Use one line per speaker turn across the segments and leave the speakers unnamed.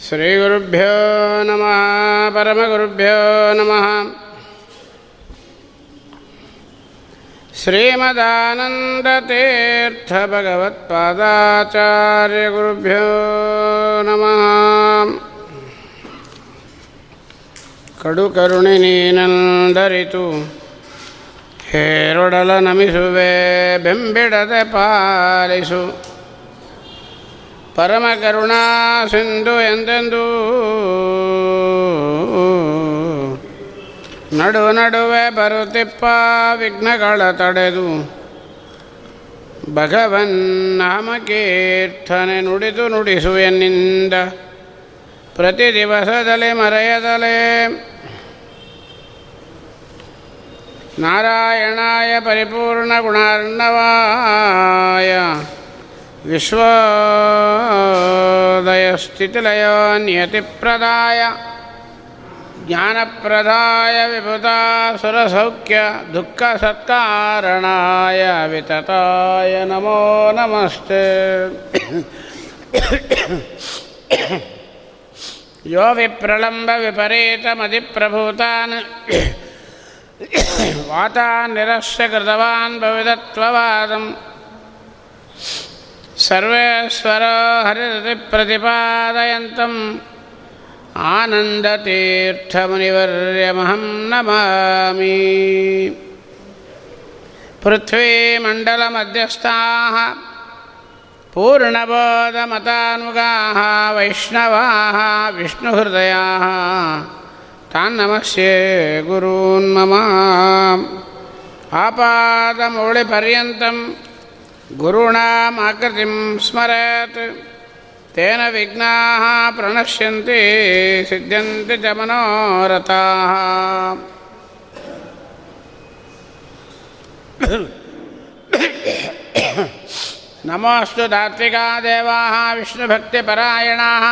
ಶ್ರೀಗುರುಭ್ಯೋ ನಮಃ ಪರಮಗುರುಭ್ಯೋ ನಮಃ ಶ್ರೀಮದಾನಂದತೀರ್ಥಭಗವತ್ಪಾದಾಚಾರ್ಯಗುರುಭ್ಯೋ ನಮಃ ಕಡು ಕರುಣಿ ನೀನಂದರಿತು ಹೇರೊಡಲ ನಮಿಸುವೆ ಬೆಂಬಿಡದೆ ಪಾಲಿಸು ಪರಮ ಕರುಣಾ ಸಿಂಧು ಎಂದೆಂದೂ? ನಡು ನಡುವೆ ಬರುತ್ತಿಪ್ಪ ವಿಘ್ನಗಳ ತಡೆದು. ಭಗವನ್ನಾಮ ಕೀರ್ತನೆ ನುಡಿದು ನುಡಿಸುವೆನ್ನಿಂದ ಪ್ರತಿ ದಿವಸದಲ್ಲಿ ಮರೆಯದಲೇ. ನಾರಾಯಣಾಯ ಪರಿಪೂರ್ಣ ಗುಣಾರ್ಣವಾಯ. ವಿಶ್ವೋದಯಸ್ಥಿತಿಲಯ ನಿಯತಿಪ್ರದಾಯ ಜ್ಞಾನಪ್ರದಾಯ ವಿಭುತಾಸುರಸೌಖ್ಯ ದುಃಖಸತ್ಕಾರಣಾಯ ವಿತತಾಯ ನಮೋ ನಮಸ್ತೆ. ಯೋ ವಿಪ್ರಲಂಬ ವಿಪರೀತಮಧಿಪ್ರಭೂತಾನ್ ವಾತಾನ್ ನಿರಸ್ಯ ಕೃತವಾನ್ सर्वेश्वरो हरिप्रतिपादयन्तम् आनन्दतीर्थमुनिवर्यमहं नमामि पृथ्वीमण्डलमध्यस्थाः पूर्णबोधमतानुगाः वैष्णवाः विष्णुहृदयाः तान्नमस्ये गुरून् मम आपादमौळिपर्यन्तम् गुरूणामाकृतिं स्मरेत् तेन विघ्नाः प्रणश्यन्ति सिद्ध्यन्ति च मनोरथाः नमोऽस्तु धात्विका देवाः विष्णुभक्तिपरायणाः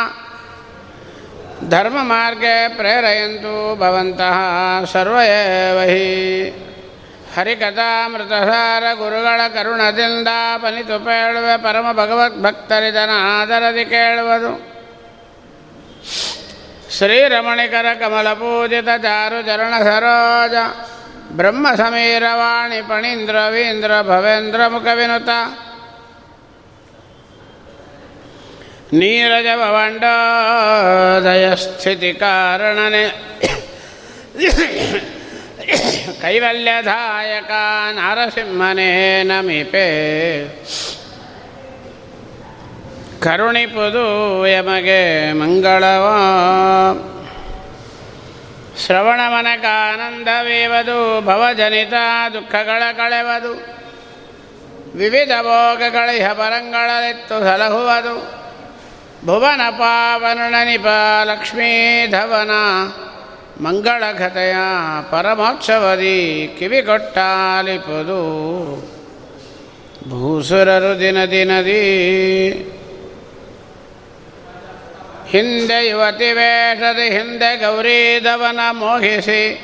धर्ममार्गे प्रेरयन्तु भवन्तः सर्व एव हि ಹರಿಕಥಾಮೃತಸಾರ ಗುರುಗಳ ಕರುಣದಿಂದ ಪನಿತು ಪೇಳುವೆ ಪರಮ ಭಗವದ್ಭಕ್ತರಿದನ ಆದರದಿ ಕೇಳುವುದು. ಶ್ರೀರಮಣಿಕರ ಕಮಲ ಪೂಜಿತ ಚಾರು ಚರಣ ಸರೋಜ ಬ್ರಹ್ಮ ಸಮೀರವಾಣಿ ಪಣೀಂದ್ರ ವೀಂದ್ರ ಭವೇಂದ್ರ ಮುಖವಿನುತ, ನೀರಜ ಭವಂಡೋದಯ ಸ್ಥಿತಿ ಕಾರಣನೆ. ಕೈವಲ್ಯದಾಯಕ ನರಸಿಂಹನೇ ನಮಿಪೆ. ಕರುಣಿಪುದು ಯಮಗೆ ಮಂಗಳವ. ಶ್ರವಣ ಮನಕಾನಂದವೇವದು ಭವಜನಿತ ದುಃಖಗಳ ಕಳೆವದು. ವಿವಿಧ ಭೋಗಗಳಿಹ ಪರಂಗಳಲೆತ್ತು ಸಲಹುವುದು. ಭುವನ ಪಾವನ ನಿಪ ಲಕ್ಷ್ಮೀಧವನ ಮಂಗಳಘತೆಯ ಪರಮೋತ್ಸವದಿ ಕಿವಿಗೊಟ್ಟಾಲಿಪದು. ಭೂಸುರರು ದಿನ ದಿನದಿ. ಹಿಂದೆ ಯುವತಿ ವೇಷದ, ಹಿಂದೆ ಗೌರೀದವನ ಮೋಹಿಸಿ,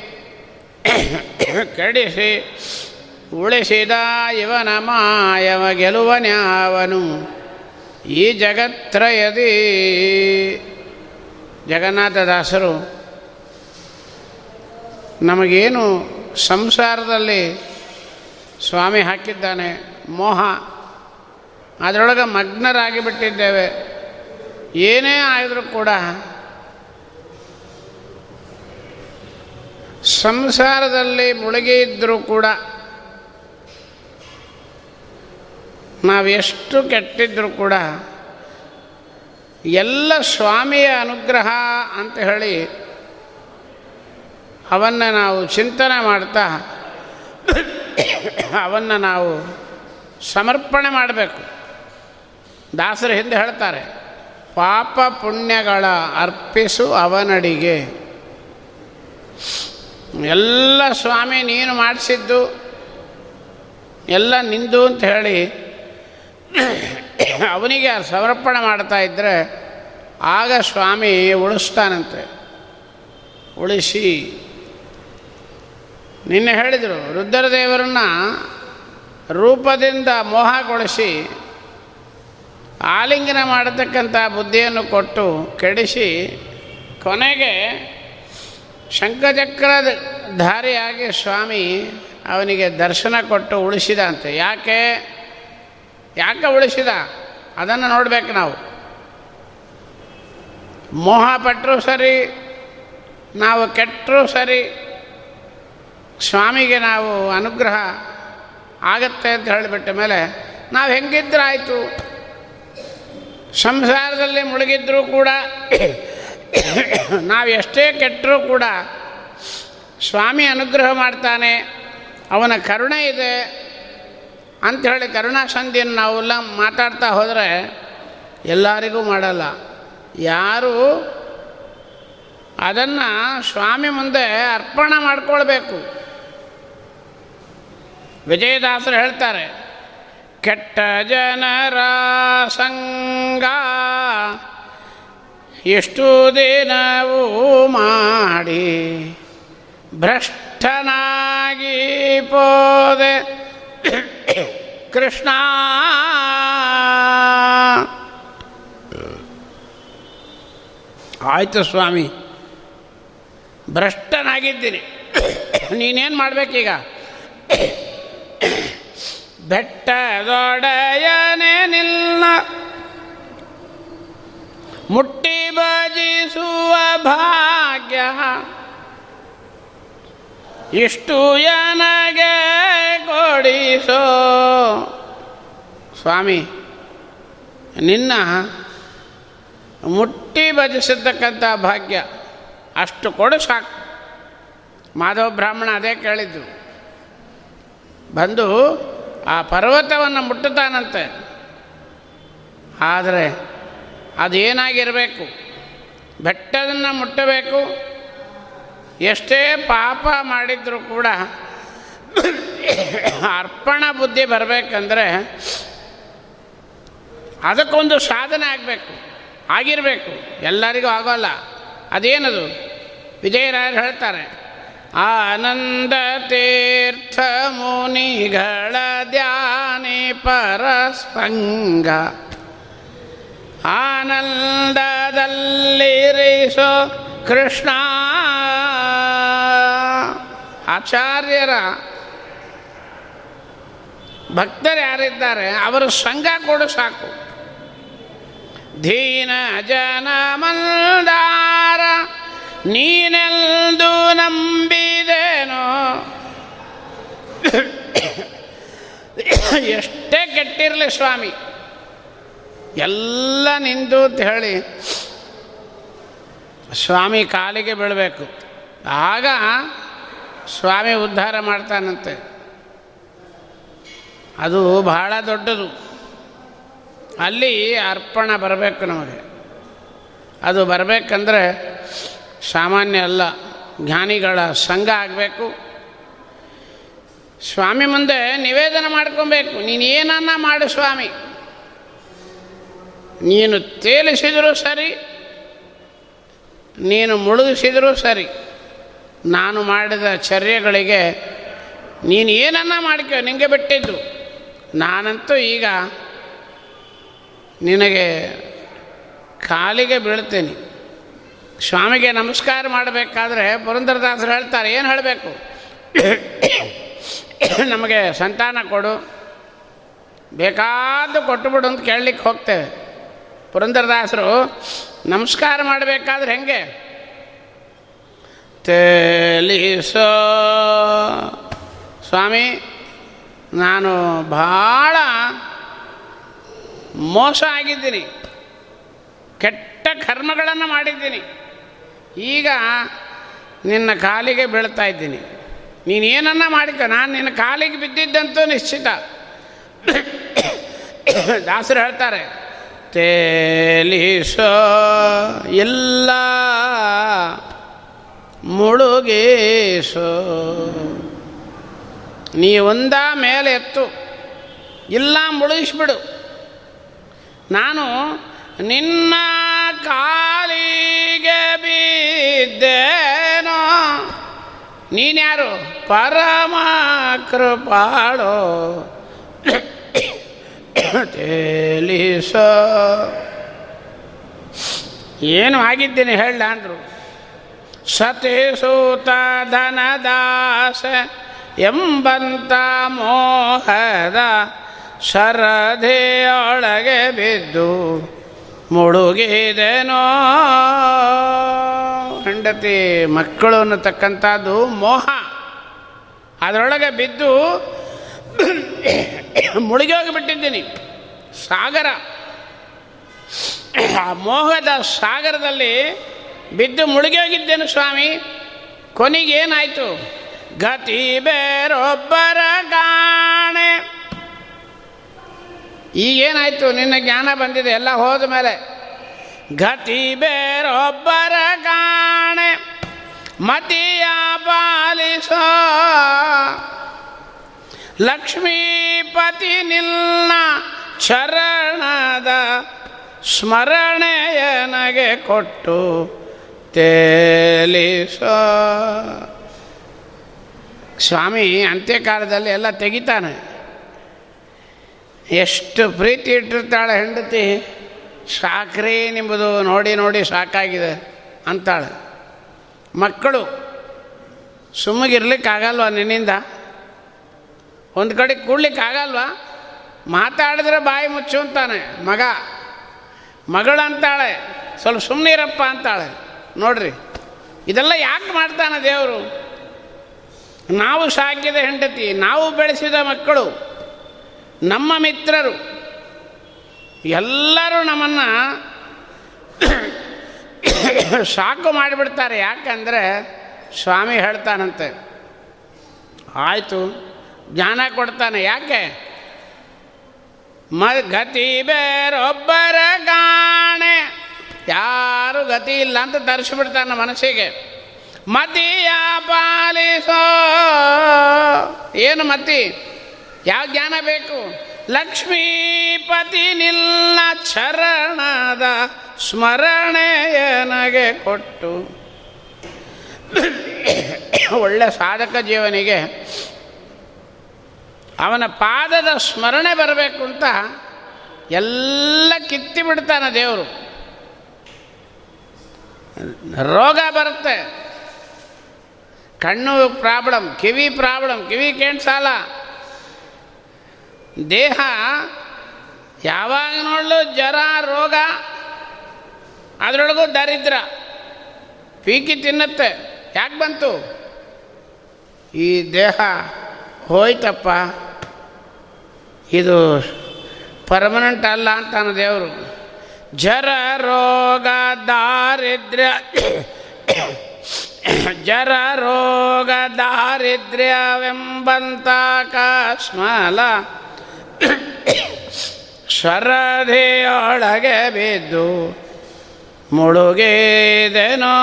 ಕೆಡಿಸಿ, ಉಳಿಸಿದ ಇವನ ಮಾಯವ ಗೆಲುವನ್ಯಾವನು ಈ ಜಗತ್ರಯದಿ. ಜಗನ್ನಾಥದಾಸರು ನಮಗೇನು ಸಂಸಾರದಲ್ಲಿ ಸ್ವಾಮಿ ಹಾಕಿದ್ದಾನೆ ಮೋಹ, ಅದರೊಳಗೆ ಮಗ್ನರಾಗಿ ಬಿಟ್ಟಿದ್ದೇವೆ ಏನೇ ಆದರೂ ಕೂಡ ಸಂಸಾರದಲ್ಲಿ ಮುಳುಗಿ ಇದ್ದರೂ ಕೂಡ ನಾವೆಷ್ಟು ಕೆಟ್ಟಿದ್ದರೂ ಕೂಡ ಎಲ್ಲ ಸ್ವಾಮಿಯ ಅನುಗ್ರಹ ಅಂತ ಹೇಳಿ ಅವನ್ನು ನಾವು ಚಿಂತನೆ ಮಾಡ್ತಾ, ಅವನ್ನು ನಾವು ಸಮರ್ಪಣೆ ಮಾಡಬೇಕು. ದಾಸರು ಹಿಂದೆ ಹೇಳ್ತಾರೆ, ಪಾಪ ಪುಣ್ಯಗಳ ಅರ್ಪಿಸು ಅವನಡಿಗೆ. ಎಲ್ಲ ಸ್ವಾಮಿ ನೀನು ಮಾಡಿಸಿದ್ದು, ಎಲ್ಲ ನಿಂದು ಅಂತ ಹೇಳಿ, ಅವನಿಗೆ ಸಮರ್ಪಣೆ ಮಾಡ್ತಾ ಇದ್ದರೆ ಆಗ ಸ್ವಾಮಿ ಉಳಿಸ್ತಾನಂತೆ. ಉಳಿಸಿ ನಿನ್ನೆ ಹೇಳಿದರು, ರುದ್ರದೇವರನ್ನ ರೂಪದಿಂದ ಮೋಹಗೊಳಿಸಿ ಆಲಿಂಗನ ಮಾಡತಕ್ಕಂಥ ಬುದ್ಧಿಯನ್ನು ಕೊಟ್ಟು ಕೆಡಿಸಿ ಕೊನೆಗೆ ಶಂಖಚಕ್ರದ ಧಾರಿಯಾಗಿ ಸ್ವಾಮಿ ಅವನಿಗೆ ದರ್ಶನ ಕೊಟ್ಟು ಉಳಿಸಿದ ಅಂತೆ ಯಾಕೆ? ಯಾಕೆ ಉಳಿಸಿದ? ಅದನ್ನು ನೋಡಬೇಕು ನಾವು. ಮೋಹ ಪಟ್ಟರೂ ಸರಿ, ನಾವು ಕೆಟ್ಟರೂ ಸರಿ ಸ್ವಾಮಿಗೆ ನಾವು ಅನುಗ್ರಹ ಆಗತ್ತೆ ಅಂತ ಹೇಳಿಬಿಟ್ಟ ಮೇಲೆ ನಾವು ಹೆಂಗಿದ್ರಾಯಿತು? ಸಂಸಾರದಲ್ಲಿ ಮುಳುಗಿದ್ರೂ ಕೂಡ ನಾವು ಎಷ್ಟೇ ಕೆಟ್ಟರೂ ಕೂಡ ಸ್ವಾಮಿ ಅನುಗ್ರಹ ಮಾಡ್ತಾನೆ, ಅವನ ಕರುಣೆ ಇದೆ ಅಂಥೇಳಿ ಕರುಣಾಸಂಧಿಯನ್ನು ನಾವೆಲ್ಲ ಮಾತಾಡ್ತಾ ಹೋದರೆ ಎಲ್ಲರಿಗೂ ಮಾಡಲ್ಲ. ಯಾರು ಅದನ್ನು ಸ್ವಾಮಿ ಮುಂದೆ ಅರ್ಪಣೆ ಮಾಡ್ಕೊಳ್ಬೇಕು. ವಿಜಯದಾಸರು ಹೇಳ್ತಾರೆ, ಕೆಟ್ಟ ಜನರ ಸಂಗ ಎಷ್ಟು ದಿನವೂ ಮಾಡಿ ಭ್ರಷ್ಟನಾಗಿ ಪೋದೆ. ಕೃಷ್ಣ. ಆಯಿತು ಸ್ವಾಮಿ ಭ್ರಷ್ಟನಾಗಿದ್ದೀನಿ ನೀನೇನು ಮಾಡಬೇಕೀಗ? ಬೆಟ್ಟದೊಡೆಯನೆ ನಿಲ್ಲ ಮುಟ್ಟಿ ಬಜಿಸುವ ಭಾಗ್ಯ. ಇಷ್ಟು ನನಗೆ ಕೊಡಿಸೋ? ಸ್ವಾಮಿ, ನಿನ್ನ ಮುಟ್ಟಿ ಭಜಿಸಿರ್ತಕ್ಕಂಥ ಭಾಗ್ಯ ಅಷ್ಟು ಕೊಡು ಸಾಕು. ಮಾಧವ ಬ್ರಾಹ್ಮಣ ಅದೇ ಕೇಳಿದ್ದು. ಬಂದು ಆ ಪರ್ವತವನ್ನು ಮುಟ್ಟುತ್ತಾನಂತೆ. ಆದರೆ ಅದೇನಾಗಿರಬೇಕು? ಬೆಟ್ಟದನ್ನು ಮುಟ್ಟಬೇಕು. ಎಷ್ಟೇ ಪಾಪ ಮಾಡಿದರೂ ಕೂಡ ಅರ್ಪಣ ಬುದ್ಧಿ ಬರಬೇಕಂದ್ರೆ ಅದಕ್ಕೊಂದು ಸಾಧನೆ ಆಗಬೇಕು, ಆಗಿರಬೇಕು. ಎಲ್ಲರಿಗೂ ಆಗೋಲ್ಲ. ಅದೇನದು? ವಿಜಯರಾಯರು ಹೇಳ್ತಾರೆ ಆನಂದ ತೀರ್ಥ ಮುನಿಗಳ ಧ್ಯಾನಿ ಪರಸ್ಪಂಗ. ಆನಂದದಲ್ಲಿರಿಸೋ ಕೃಷ್ಣ. ಆಚಾರ್ಯರ ಭಕ್ತರು ಯಾರಿದ್ದಾರೆ, ಅವರ ಸಂಘ ಕೊಡು ಸಾಕು. ದೀನ ಜನ ಮಂದಾರ ನೀನೆಲ್ದು ನಂಬಿದೇನೋ ಎಷ್ಟೇ ಕೆಟ್ಟಿರಲಿ ಸ್ವಾಮಿ. ಎಲ್ಲ ನಿಂದು ಅಂತ ಹೇಳಿ. ಸ್ವಾಮಿ ಕಾಲಿಗೆ ಬೀಳಬೇಕು. ಆಗ ಸ್ವಾಮಿ ಉದ್ಧಾರ ಮಾಡ್ತಾನಂತೆ. ಅದು ಬಹಳ ದೊಡ್ಡದು. ಅಲ್ಲಿ ಅರ್ಪಣ ಬರಬೇಕು ನಮಗೆ. ಅದು ಬರಬೇಕಂದ್ರೆ ಸಾಮಾನ್ಯ ಅಲ್ಲ, ಜ್ಞಾನಿಗಳ ಸಂಘ ಆಗಬೇಕು. ಸ್ವಾಮಿ ಮುಂದೆ ನಿವೇದನ ಮಾಡ್ಕೊಬೇಕು. ನೀನು ಏನನ್ನ ಮಾಡು ಸ್ವಾಮಿ. ನೀನು ತೇಲಿಸಿದರೂ ಸರಿ, ನೀನು ಮುಳುಗಿಸಿದರೂ ಸರಿ, ನಾನು ಮಾಡಿದ ಚರ್ಯಗಳಿಗೆ ನೀನು ಏನನ್ನ ಮಾಡ್ಕೋ, ನಿಂಗೆ ಬಿಟ್ಟಿದ್ದು. ನಾನಂತೂ ಈಗ ನಿನಗೆ ಕಾಲಿಗೆ ಬೀಳ್ತೀನಿ. ಸ್ವಾಮಿಗೆ ನಮಸ್ಕಾರ ಮಾಡಬೇಕಾದ್ರೆ ಪುರಂದರದಾಸರು ಹೇಳ್ತಾರೆ, ಏನು ಹೇಳಬೇಕು? ನಮಗೆ ಸಂತಾನ ಕೊಡು. ಬೇಕಾದ್ದು ಕೊಟ್ಟುಬಿಡು ಅಂತ ಕೇಳಲಿಕ್ಕೆ ಹೋಗ್ತೇವೆ. ಪುರಂದರದಾಸರು, ನಮಸ್ಕಾರ ಮಾಡಬೇಕಾದ್ರೆ ಹೆಂಗೆ? ತೇಲಿಸೋ ಸ್ವಾಮಿ, ನಾನು ಭಾಳ ಮೋಸ ಆಗಿದ್ದೀನಿ. ಕೆಟ್ಟ ಕರ್ಮಗಳನ್ನು ಮಾಡಿದ್ದೀನಿ. ಈಗ ನಿನ್ನ ಕಾಲಿಗೆ ಬೀಳ್ತಾ ಇದ್ದೀನಿ. ನೀನು ಏನನ್ನ ಮಾಡಿಕ ನಾನು ನಿನ್ನ ಕಾಲಿಗೆ ಬಿದ್ದಿದ್ದಂತೂ ನಿಶ್ಚಿತ. ದಾಸರು ಹೇಳ್ತಾರೆ, ತೇಲಿಸೋ ಎಲ್ಲ ಮುಳುಗೇಸೋ. ನೀ ಒಂದ ಮೇಲೆ ಎತ್ತು, ಇಲ್ಲ ಮುಳುಗಿಸ್ಬಿಡು. ನಾನು ನಿನ್ನ ಕಾಲಿಗೆ ಬಿದ್ದೇನೋ ನೀನ್ಯಾರು? ಪರಮ ಕೃಪಾಳೋ ತೇಲಿಸ ಏನು ಆಗಿದ್ದೀನಿ ಹೇಳ ಅಂದರು. ಸತಿ ಸೂತ ಧನದಾಸ ಎಂಬಂತ ಮೋಹದ ಸರದೆಯೊಳಗೆ ಬಿದ್ದು ಮುಳುಗಿದೆನೋ ಹೆಂಡತಿ ಮಕ್ಕಳು ಅನ್ನತಕ್ಕಂಥದ್ದು ಮೋಹ. ಅದರೊಳಗೆ ಬಿದ್ದು ಮುಳುಗಿ ಹೋಗಿಬಿಟ್ಟಿದ್ದೀನಿ. ಸಾಗರ. ಆ ಮೋಹದ ಸಾಗರದಲ್ಲಿ ಬಿದ್ದು ಮುಳುಗಿ ಹೋಗಿದ್ದೇನು ಸ್ವಾಮಿ. ಕೊನೆಗೇನಾಯಿತು? ಗತಿ ಬೇರೊಬ್ಬರ ಕಾಣೆ. ಈಗೇನಾಯಿತು? ನಿನ್ನ ಜ್ಞಾನ ಬಂದಿದೆ, ಎಲ್ಲ ಹೋದ ಮೇಲೆ. ಗತಿ ಬೇರೊಬ್ಬರ ಕಾಣೆ, ಮತಿಯ ಪಾಲಿಸೋ ಲಕ್ಷ್ಮೀಪತಿ ನಿನ್ನ ಚರಣದ ಸ್ಮರಣೆಯನಗೆ ಕೊಟ್ಟು ತೇಲಿಸೋ. ಸ್ವಾಮಿ, ಅಂತ್ಯಕಾಲದಲ್ಲಿ ಎಲ್ಲ ತೆಗಿತಾನೆ. ಎಷ್ಟು ಪ್ರೀತಿ ಇಟ್ಟಿರ್ತಾಳೆ ಹೆಂಡತಿ? ಸಾಕ್ರಿ ನಿಂಬುದು ನೋಡಿ ನೋಡಿ ಸಾಕಾಗಿದೆ ಅಂತಾಳೆ. ಮಕ್ಕಳು ಸುಮ್ಮಗಿರ್ಲಿಕ್ಕಾಗಲ್ವ ನಿನ್ನಿಂದ? ಒಂದು ಕಡೆ ಕೂಡ್ಲಿಕ್ಕಾಗಲ್ವ ಮಾತಾಡಿದ್ರೆ ಬಾಯಿ ಮುಚ್ಚು ಅಂತಾನೆ ಮಗ. ಮಗಳಂತಾಳೆ, ಸ್ವಲ್ಪ ಸುಮ್ಮನಿರಪ್ಪ ಅಂತಾಳೆ. ನೋಡ್ರಿ, ಇದೆಲ್ಲ ಯಾಕೆ ಮಾಡ್ತಾನೆ ದೇವರು? ನಾವು ಸಾಕಿದ ಹೆಂಡತಿ, ನಾವು ಬೆಳೆಸಿದ ಮಕ್ಕಳು. ನಮ್ಮ ಮಿತ್ರರು. ಎಲ್ಲರೂ ನಮ್ಮನ್ನು ಸಾಕು ಮಾಡಿಬಿಡ್ತಾರೆ. ಯಾಕಂದರೆ ಸ್ವಾಮಿ ಹೇಳ್ತಾನಂತೆ, ಆಯಿತು, ಜ್ಞಾನ ಕೊಡ್ತಾನೆ. ಯಾಕೆ? ಮ ಗತಿ ಬೇರೊಬ್ಬರ ಗಾಣೆ ಯಾರು ಗತಿ ಇಲ್ಲ ಅಂತ ತರಿಸ್ಬಿಡ್ತಾನೆ ಮನಸ್ಸಿಗೆ. ಮತಿಯ ಪಾಲಿಸೋ. ಏನು ಮತಿ? ಯಾವ ಜ್ಞಾನ ಬೇಕು? ಲಕ್ಷ್ಮೀಪತಿ ನಿಲ್ಲ ಚರಣದ ಸ್ಮರಣೆಯನಗೆ ಕೊಟ್ಟು. ಒಳ್ಳೆ ಸಾಧಕ ಜೀವನಿಗೆ ಅವನ ಪಾದದ ಸ್ಮರಣೆ ಬರಬೇಕು ಅಂತ ಎಲ್ಲ ಕಿತ್ತಿ ಬಿಡ್ತಾನೆ ದೇವರು. ರೋಗ ಬರುತ್ತೆ. ಕಣ್ಣು ಪ್ರಾಬ್ಲಮ್, ಕಿವಿ ಪ್ರಾಬ್ಲಮ್, ಕಿವಿ ಕೇಳಿಸಲ್ಲ ದೇಹ ಯಾವಾಗ ನೋಡಲು ಜ್ವರ, ರೋಗ, ಅದರೊಳಗೂ ದರಿದ್ರ. ಪೀಕಿ ತಿನ್ನುತ್ತೆ. ಯಾಕೆ ಬಂತು? ಈ ದೇಹ ಹೋಯ್ತಪ್ಪ. ಇದು ಪರ್ಮನೆಂಟ್ ಅಲ್ಲ ಅಂತಾನೆ ದೇವರು. ಜರ ರೋಗ, ದಾರಿದ್ರ್ಯ. ಜರ ರೋಗ ದಾರಿದ್ರ್ಯವೆಂಬಂತ ಕಸ್ಮಲ ಶರದೆಯೊಳಗೆ ಬಿದ್ದು ಮುಳುಗಿದೆನೋ.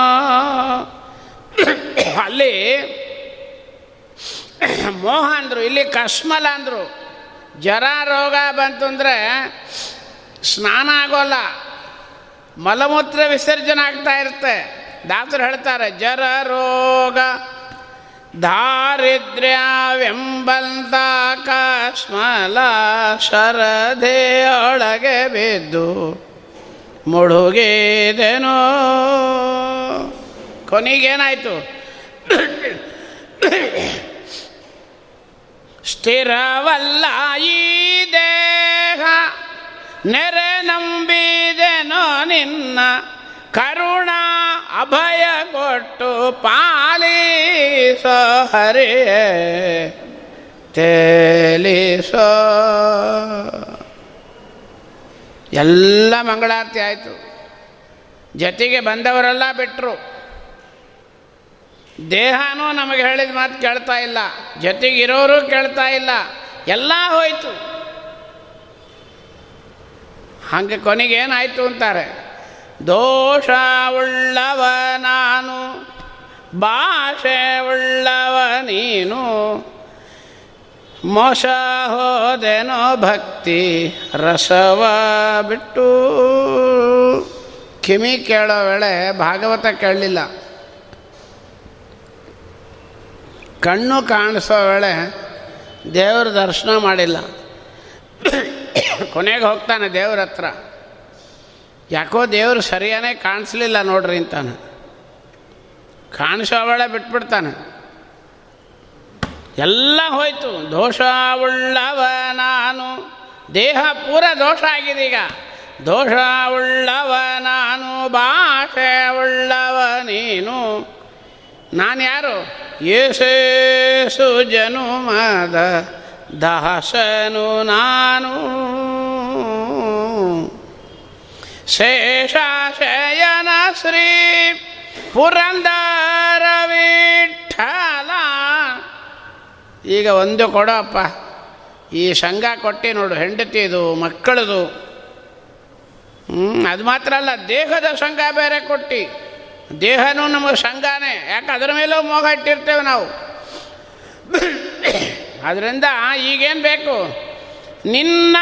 ಅಲ್ಲಿ ಮೋಹ ಅಂದರು ಇಲ್ಲಿ ಕಶ್ಮಲ ಅಂದರು. ಜ್ವರ ರೋಗ ಬಂತು ಅಂದರೆ ಸ್ನಾನ ಆಗೋಲ್ಲ. ಮಲಮೂತ್ರ ವಿಸರ್ಜನೆ ಆಗ್ತಾ ಇರುತ್ತೆ. ಡಾಕ್ಟರ್ ಹೇಳ್ತಾರೆ ಜರ ರೋಗ ದಾರಿದ್ರ್ಯವೆಂಬಂತ ಕಸ್ಮಲ ಶರದೆಯೊಳಗೆ ಬಿದ್ದು ಮುಳುಗಿದೆನೋ. ಕೊನೆಗೇನಾಯಿತು? ಸ್ಥಿರವಲ್ಲ ಈ ದೇಹ ನೆರೆ ನಂಬಿದೆನೋ ನಿನ್ನ ಕರುಣ ಅಭಯ ಕೊಟ್ಟು ಪಾಲಿಸೋ ಹರಿಯೇ ತೇಲಿಸೋ. ಎಲ್ಲ ಮಂಗಳಾರತಿ ಆಯಿತು. ಜೊತೆಗೆ ಬಂದವರೆಲ್ಲ ಬಿಟ್ಟರು ದೇಹನೂ ನಮಗೆ ಹೇಳಿದ ಮಾತು ಕೇಳ್ತಾ ಇಲ್ಲ. ಜೊತೆಗಿರೋರು ಕೇಳ್ತಾ ಇಲ್ಲ. ಎಲ್ಲ ಹೋಯಿತು. ಹಂಗೆ ಕೊನೆಗೇನಾಯಿತು ಅಂತಾರೆ. ದೋಷ ಉಳ್ಳವ ನಾನು ಭಾಷೆ ಉಳ್ಳವ ನೀನು ಮೋಸ ಹೋದೆನೋ ಭಕ್ತಿ ರಸವ ಬಿಟ್ಟು. ಕಿಮಿ ಕೇಳೋ ವೇಳೆ ಭಾಗವತ ಕೇಳಲಿಲ್ಲ. ಕಣ್ಣು ಕಾಣಿಸೋ ವೇಳೆ ದೇವರ ದರ್ಶನ ಮಾಡಿಲ್ಲ. ಕೊನೆಗೆ ಹೋಗ್ತಾನೆ ದೇವ್ರ ಹತ್ರ. ಯಾಕೋ ದೇವರು ಸರಿಯಾನೇ ಕಾಣಿಸ್ಲಿಲ್ಲ ನೋಡ್ರಿ ಅಂತಾನೆ. ಕಾಣಿಸೋವಳ ಬಿಟ್ಬಿಡ್ತಾನೆ. ಎಲ್ಲ ಹೋಯ್ತು. ದೋಷವುಳ್ಳವ ನಾನು. ದೇಹ ಪೂರ ದೋಷ ಆಗಿದೆ ಈಗ. ಉಳ್ಳವ ನಾನು. ಭಾಷೆ ಉಳ್ಳವ ನೀನು. ನಾನು ಯಾರು? ಏಸೇಸು ಜನುಮದ ದಾಸನು ನಾನು. ಶೇಷಾಶಯನ ಶ್ರೀ ಪುರಂದರ ವಿಠಲ ಈಗ ಒಂದು ಕೊಡಪ್ಪ. ಈ ಸಂಘ ಕೊಟ್ಟು ನೋಡು ಹೆಂಡತಿ ಇದು ಮಕ್ಕಳದು ಅದು ಮಾತ್ರ ಅಲ್ಲ, ದೇಹದ ಸಂಘ ಬೇರೆ ಕೊಟ್ಟು. ದೇಹನೂ ನಮಗೆ ಸಂಘನೇ ಯಾಕೆ ಅದರ ಮೇಲೂ ಮೋಹ ಇಟ್ಟಿರ್ತೇವೆ ನಾವು? ಅದರಿಂದ ಈಗೇನು ಬೇಕು? ನಿನ್ನ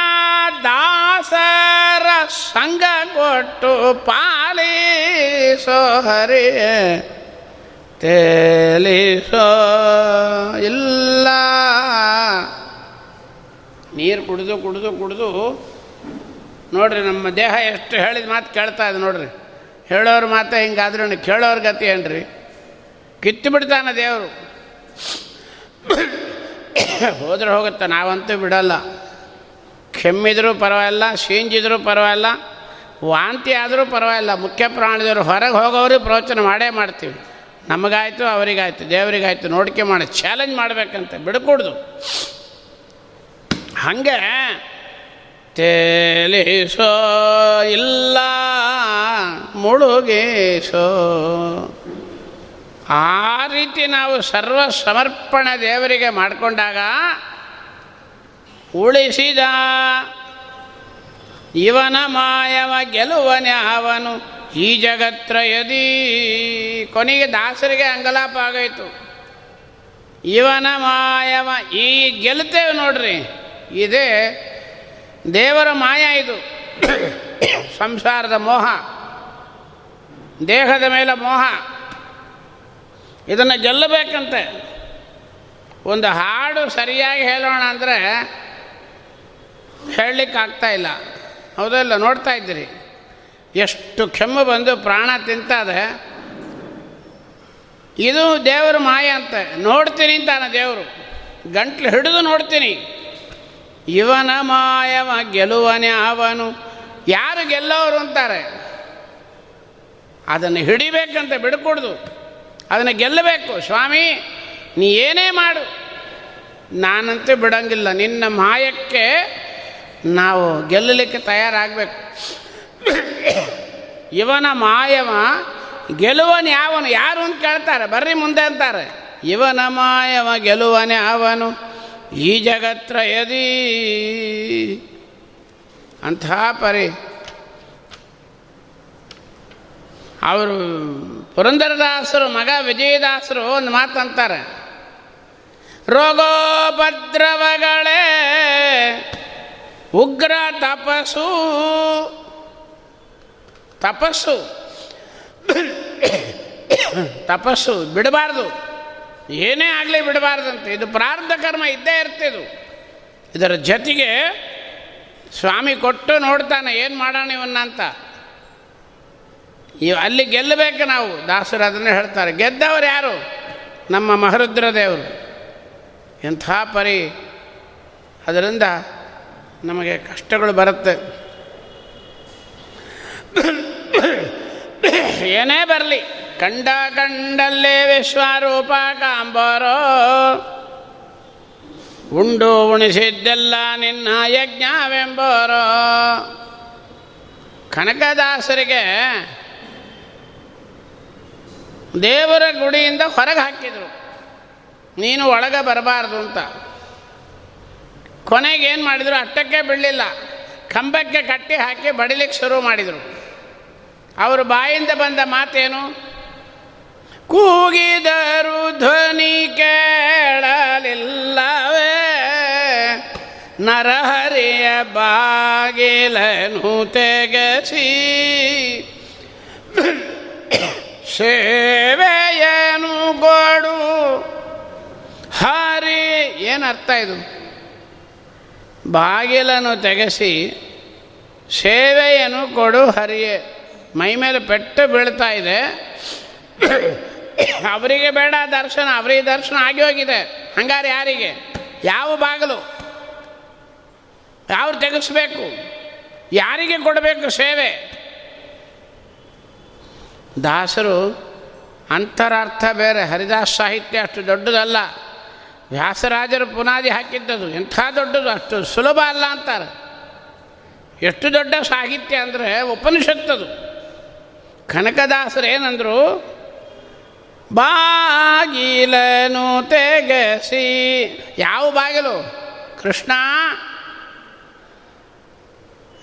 ದಾಸರ ಸಂಗ ಕೊಟ್ಟು ಪಾಲಿಸೋ ಹರಿ ತೇಲಿಸೋ ಇಲ್ಲ. ನೀರು ಕುಡಿದು ಕುಡಿದು ಕುಡಿದು, ನೋಡ್ರಿ ನಮ್ಮ ದೇಹ ಎಷ್ಟು ಹೇಳಿದ ಮಾತು ಕೇಳ್ತಾ ಇದೆ ನೋಡ್ರಿ. ಹೇಳೋರ ಮಾತು ಹಿಂಗಾದ್ರೂ ಕೇಳೋರ ಗತಿ ಏನ್ರಿ? ಕಿತ್ತು ಬಿಡ್ತಾನೆ ದೇವರು. ಹೋದ್ರೆ ಹೋಗುತ್ತೆ, ನಾವಂತೂ ಬಿಡಲ್ಲ. ಕೆಮ್ಮಿದ್ರೂ ಪರವಾಗಿಲ್ಲ ಸೀಂಜಿದ್ರೂ ಪರವಾಗಿಲ್ಲ, ವಾಂತಿ ಆದರೂ ಪರವಾಗಿಲ್ಲ, ಮುಖ್ಯ ಪ್ರಾಣಿದವರು ಹೊರಗೆ ಹೋಗೋರಿಗೆ ಪ್ರವಚನ ಮಾಡೇ ಮಾಡ್ತೀವಿ. ನಮಗಾಯಿತು, ಅವರಿಗಾಯಿತು, ದೇವರಿಗಾಯಿತು, ನೋಡಿಕೆ ಮಾಡಿ ಚಾಲೆಂಜ್ ಮಾಡಬೇಕಂತೆ, ಬಿಡಕೂಡ್ದು. ಹಾಗೆ ತೇಲಿಸೋ ಇಲ್ಲ ಮುಳುಗೇಶೋ ಆ ರೀತಿ ನಾವು ಸರ್ವ ಸಮರ್ಪಣೆ ದೇವರಿಗೆ ಮಾಡಿಕೊಂಡಾಗ ಉಳಿಸಿದ. ಇವನ ಮಾಯವ ಗೆಲುವನೆ ಅವನು ಈ ಜಗತ್ರಯದಿ. ಕೊನೆಗೆ ದಾಸರಿಗೆ ಅಂಗಲಾಪ ಆಗೋಯ್ತು. ಇವನ ಮಾಯವ ಈ ಗೆಲ್ತೇವೆ ನೋಡ್ರಿ. ಇದೇ ದೇವರ ಮಾಯ ಇದು. ಸಂಸಾರದ ಮೋಹ. ದೇಹದ ಮೇಲೆ ಮೋಹ. ಇದನ್ನು ಗೆಲ್ಲಬೇಕಂತೆ. ಒಂದು ಹಾಡು ಸರಿಯಾಗಿ ಹೇಳೋಣ ಅಂದರೆ ಹೇಳಲಿಕ್ಕಾಗ್ತಾ ಇಲ್ಲ. ಹೌದಲ್ಲ, ನೋಡ್ತಾ ಇದ್ದೀರಿ. ಎಷ್ಟು ಕೆಮ್ಮು ಬಂದು ಪ್ರಾಣ ತಿಂತದೆ. ಇದು ದೇವರ ಮಾಯ ಅಂತ. ನೋಡ್ತೀನಿ ಅಂತಾನೆ ದೇವರು. ಗಂಟ್ಲು ಹಿಡಿದು ನೋಡ್ತೀನಿ. ಇವನ ಮಾಯವ ಗೆಲುವನೇ ಅವನು. ಯಾರು ಗೆಲ್ಲೋರು ಅಂತಾರೆ? ಅದನ್ನು ಹಿಡಿಬೇಕಂತ ಬಿಡ್ಕೊಡ್ದು. ಅದನ್ನು ಗೆಲ್ಲಬೇಕು. ಸ್ವಾಮಿ, ನೀ ಏನೇ ಮಾಡು. ನಾನಂತೂ ಬಿಡಂಗಿಲ್ಲ. ನಿನ್ನ ಮಾಯಕ್ಕೆ ನಾವು ಗೆಲ್ಲಲಿಕ್ಕೆ ತಯಾರಾಗಬೇಕು. ಇವನ ಮಾಯವ ಗೆಲುವನು ಯಾವನು? ಯಾರು ಅಂತ ಕೇಳ್ತಾರೆ? ಬರ್ರಿ ಮುಂದೆ ಅಂತಾರೆ. ಇವನ ಮಾಯವ ಗೆಲುವನೆ ಅವನು. ಈ ಜಗತ್ರಯದಿ ಅಂಥ ಪರಿ. ಅವರು ಪುರಂದರದಾಸರು, ಮಗ ವಿಜಯದಾಸರು ಒಂದು ಮಾತು ಅಂತಾರೆ. ರೋಗೋಪದ್ರವಗಳೇ ಉಗ್ರ ತಪಸ್ಸು. ತಪಸ್ಸು. ತಪಸ್ಸು. ಬಿಡಬಾರ್ದು. ಏನೇ ಆಗಲಿ ಬಿಡಬಾರ್ದಂತೆ. ಇದು ಪ್ರಾರ್ಧ ಕರ್ಮ ಇದ್ದೇ ಇರ್ತಿದು. ಇದರ ಜೊತೆಗೆ ಸ್ವಾಮಿ ಕೊಟ್ಟು ನೋಡ್ತಾನೆ, ಏನು ಮಾಡೋಣ ಇವನ್ನ ಅಂತ. ಇವು ಅಲ್ಲಿ ಗೆಲ್ಲಬೇಕು ನಾವು. ದಾಸರು ಅದನ್ನೇ ಹೇಳ್ತಾರೆ. ಗೆದ್ದವರು ಯಾರು? ನಮ್ಮ ಮಹರುದ್ರ ದೇವರು ಎಂಥ ಪರಿ. ಅದರಿಂದ ನಮಗೆ ಕಷ್ಟಗಳು ಬರುತ್ತೆ. ಏನೇ ಬರಲಿ, ಕಂಡ ಕಂಡಲ್ಲೇ ವಿಶ್ವರೂಪ ಕಾಂಬರೋ. ಉಂಡು ಉಣಿಸಿದ್ದೆಲ್ಲ ನಿನ್ನ ಯಜ್ಞವೆಂಬೋರೋ. ಕನಕದಾಸರಿಗೆ ದೇವರ ಗುಡಿಯಿಂದ ಹೊರಗೆ ಹಾಕಿದರು. ನೀನು ಒಳಗೆ ಬರಬಾರ್ದು ಅಂತ. ಕೊನೆಗೆ ಏನು ಮಾಡಿದರು? ಅಟ್ಟಕ್ಕೆ ಬೀಳಲಿಲ್ಲ ಕಂಬಕ್ಕೆ ಕಟ್ಟಿ ಹಾಕಿ ಬಡಿಲಿಕ್ಕೆ ಶುರು ಮಾಡಿದರು. ಅವರು ಬಾಯಿಂದ ಬಂದ ಮಾತೇನು? ಕೂಗಿದರು ಧ್ವನಿ ಕೇಳಲಿಲ್ಲವೇ? ನರಹರಿಯ ಬಾಗಿಲನು ತೆಗಸಿ. ಸೇವೆಯನು ಗೋಡು ಹರಿ ಏನರ್ಥ ಇದು? ಬಾಗಿಲನ್ನು ತೆಗೆಸಿ ಸೇವೆಯನ್ನು ಕೊಡು ಹರಿಯೇ. ಮೈ ಮೇಲೆ ಪೆಟ್ಟು ಬೀಳ್ತಾ ಇದೆ. ಅವರಿಗೆ ಬೇಡ ದರ್ಶನ, ಅವರಿಗೆ ದರ್ಶನ ಆಗಿ ಹೋಗಿದೆ. ಹಂಗಾರೆ ಯಾರಿಗೆ? ಯಾವ ಬಾಗಿಲು? ಯಾರು ತೆಗೆಸ್ಬೇಕು? ಯಾರಿಗೆ ಕೊಡಬೇಕು ಸೇವೆ? ದಾಸರು ಅಂತರಾರ್ಥ ಬೇರೆ, ಹರಿದಾಸ್ ಸಾಹಿತ್ಯ ಅಷ್ಟು ದೊಡ್ಡದಲ್ಲ. ವ್ಯಾಸರಾಜರು ಪುನಾದಿ ಹಾಕಿದ್ದದು. ಎಂಥ ದೊಡ್ಡದು? ಅಷ್ಟು ಸುಲಭ ಅಲ್ಲ ಅಂತಾರೆ. ಎಷ್ಟು ದೊಡ್ಡ ಸಾಹಿತ್ಯ ಅಂದರೆ ಉಪನಿಷತ್ತದು. ಕನಕದಾಸರು ಏನಂದರು? ಬಾಗಿಲನು ತೆಗೆಸಿ. ಯಾವ ಬಾಗಿಲು? ಕೃಷ್ಣ?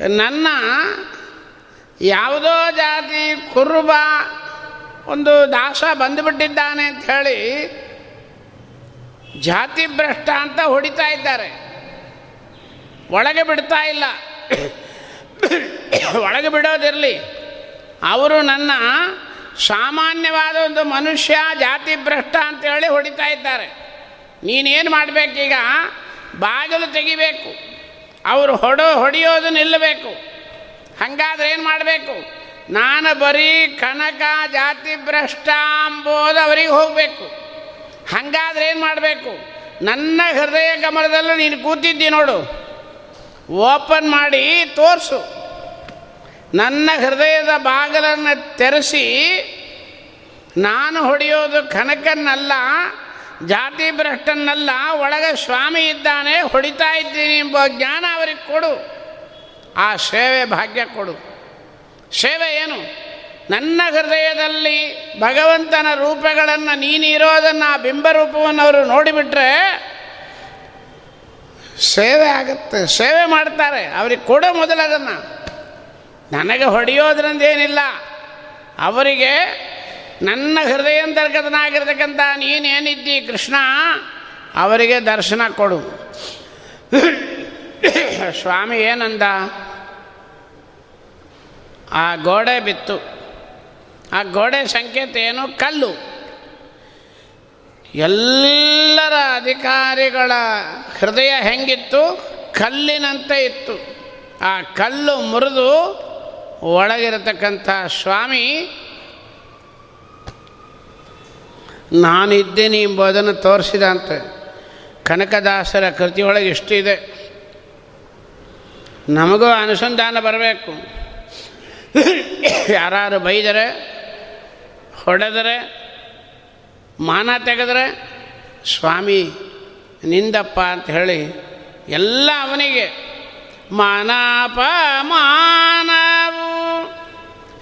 ನನ್ನ ಯಾವುದೋ ಜಾತಿ ಕುರುಬ ಒಂದು ದಾಸ ಬಂದುಬಿಟ್ಟಿದ್ದಾನೆ ಅಂತ ಹೇಳಿ ಜಾತಿ ಭ್ರಷ್ಟ ಅಂತ ಹೊಡಿತಾ ಇದ್ದಾರೆ. ಒಳಗೆ ಬಿಡ್ತಾ ಇಲ್ಲ. ಒಳಗೆ ಬಿಡೋದಿರಲಿ. ಅವರು ನನ್ನ ಸಾಮಾನ್ಯವಾದ ಒಂದು ಮನುಷ್ಯ, ಜಾತಿ ಭ್ರಷ್ಟ ಅಂತೇಳಿ ಹೊಡಿತಾ ಇದ್ದಾರೆ. ನೀನೇನು ಮಾಡಬೇಕೀಗ? ಬಾಗಿಲು ತೆಗಿಬೇಕು. ಅವರು ಹೊಡೋ, ಹೊಡೆಯೋದು ನಿಲ್ಲಬೇಕು. ಹಾಗಾದ್ರೆ ಏನು ಮಾಡಬೇಕು? ನಾನು ಬರೀ ಕನಕ, ಜಾತಿ ಭ್ರಷ್ಟ ಅಂಬೋದು ಅವರಿಗೆ ಹೋಗಬೇಕು. ಹಾಗಾದ್ರೆ ಏನು ಮಾಡಬೇಕು? ನನ್ನ ಹೃದಯ ಕಮಲದಲ್ಲೂ ನೀನು ಕೂತಿದ್ದಿ ನೋಡು. ಓಪನ್ ಮಾಡಿ ತೋರಿಸು. ನನ್ನ ಹೃದಯದ ಬಾಗಿಲನ್ನು ತೆರೆಸಿ ನಾನು ಹೊಡೆಯೋದು ಕನಕನ್ನಲ್ಲ ಜಾತಿ ಭ್ರಷ್ಟನ್ನಲ್ಲ ಒಳಗೆ ಸ್ವಾಮಿ ಇದ್ದಾನೆ, ಹೊಡಿತಾ ಇದ್ದೀನಿ ಎಂಬ ಜ್ಞಾನ ಅವರಿಗೆ ಕೊಡು. ಆ ಸೇವೆ ಭಾಗ್ಯ ಕೊಡು. ಸೇವೆ ಏನು? ನನ್ನ ಹೃದಯದಲ್ಲಿ ಭಗವಂತನ ರೂಪಗಳನ್ನು ನೀನಿರೋದನ್ನು ಆ ಬಿಂಬರೂಪವನ್ನು ಅವರು ನೋಡಿಬಿಟ್ರೆ ಸೇವೆ ಆಗುತ್ತೆ, ಸೇವೆ ಮಾಡ್ತಾರೆ. ಅವ್ರಿಗೆ ಕೊಡೋ ಮೊದಲದನ್ನು ನನಗೆ ಹೊಡೆಯೋದ್ರಿಂದ ಏನಿಲ್ಲ. ಅವರಿಗೆ ನನ್ನ ಹೃದಯಾಂತರ್ಗತನಾಗಿರ್ತಕ್ಕಂಥ ನೀನೇನಿದ್ದಿ ಕೃಷ್ಣ, ಅವರಿಗೆ ದರ್ಶನ ಕೊಡು. ಸ್ವಾಮಿ ಏನಂದ? ಆ ಗೋಡೆ ಬಿತ್ತು. ಆ ಗೋಡೆ ಸಂಕೇತ ಏನು? ಕಲ್ಲು. ಎಲ್ಲರ ಅಧಿಕಾರಿಗಳ ಹೃದಯ ಹೆಂಗಿತ್ತು? ಕಲ್ಲಿನಂತೆ ಇತ್ತು. ಆ ಕಲ್ಲು ಮುರಿದು ಒಳಗಿರತಕ್ಕಂಥ ಸ್ವಾಮಿ, ನಾನಿದ್ದೀನಿ ಎಂಬುದನ್ನು ತೋರಿಸಿದ ಅಂತ. ಕನಕದಾಸರ ಕೃತಿಯೊಳಗೆ ಇಷ್ಟಿದೆ. ನಮಗೂ ಅನುಸಂಧಾನ ಬರಬೇಕು. ಯಾರು ಬೈದರೆ ಹೊಡೆದರೆ, ಮಾನ ತೆಗೆದರೆ ಸ್ವಾಮಿ ನಿಂದಪ್ಪ ಅಂತ ಹೇಳಿ ಎಲ್ಲ ಅವನಿಗೆ, ಮಾನಾಪ ಮಾನವು,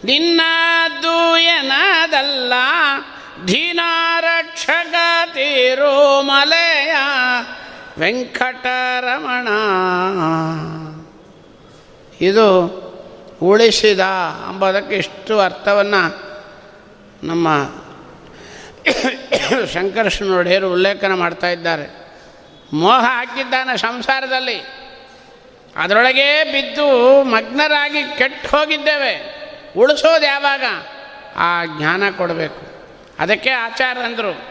ನಿನ್ನದ್ದು ಏನದಲ್ಲ, ಧೀನಾರಕ್ಷಕ ತಿರುಮಲೆಯ ವೆಂಕಟರಮಣ. ಇದು ಉಳಿಸಿದ ಅಂಬೋದಕ್ಕೆ ಇಷ್ಟು ಅರ್ಥವನ್ನು ನಮ್ಮ ಶಂಕರಶ್ವನೊಡೆಯರು ಉಲ್ಲೇಖನ ಮಾಡ್ತಾ ಇದ್ದಾರೆ. ಮೋಹ ಹಾಕಿದ್ದಾನೆ ಸಂಸಾರದಲ್ಲಿ. ಅದರೊಳಗೆ ಬಿದ್ದು ಮಗ್ನರಾಗಿ ಕೆಟ್ಟು ಹೋಗಿದ್ದೇವೆ. ಉಳಿಸೋದು ಯಾವಾಗ? ಆ ಜ್ಞಾನ ಕೊಡಬೇಕು. ಅದಕ್ಕೆ ಆಚಾರ ಅಂದರು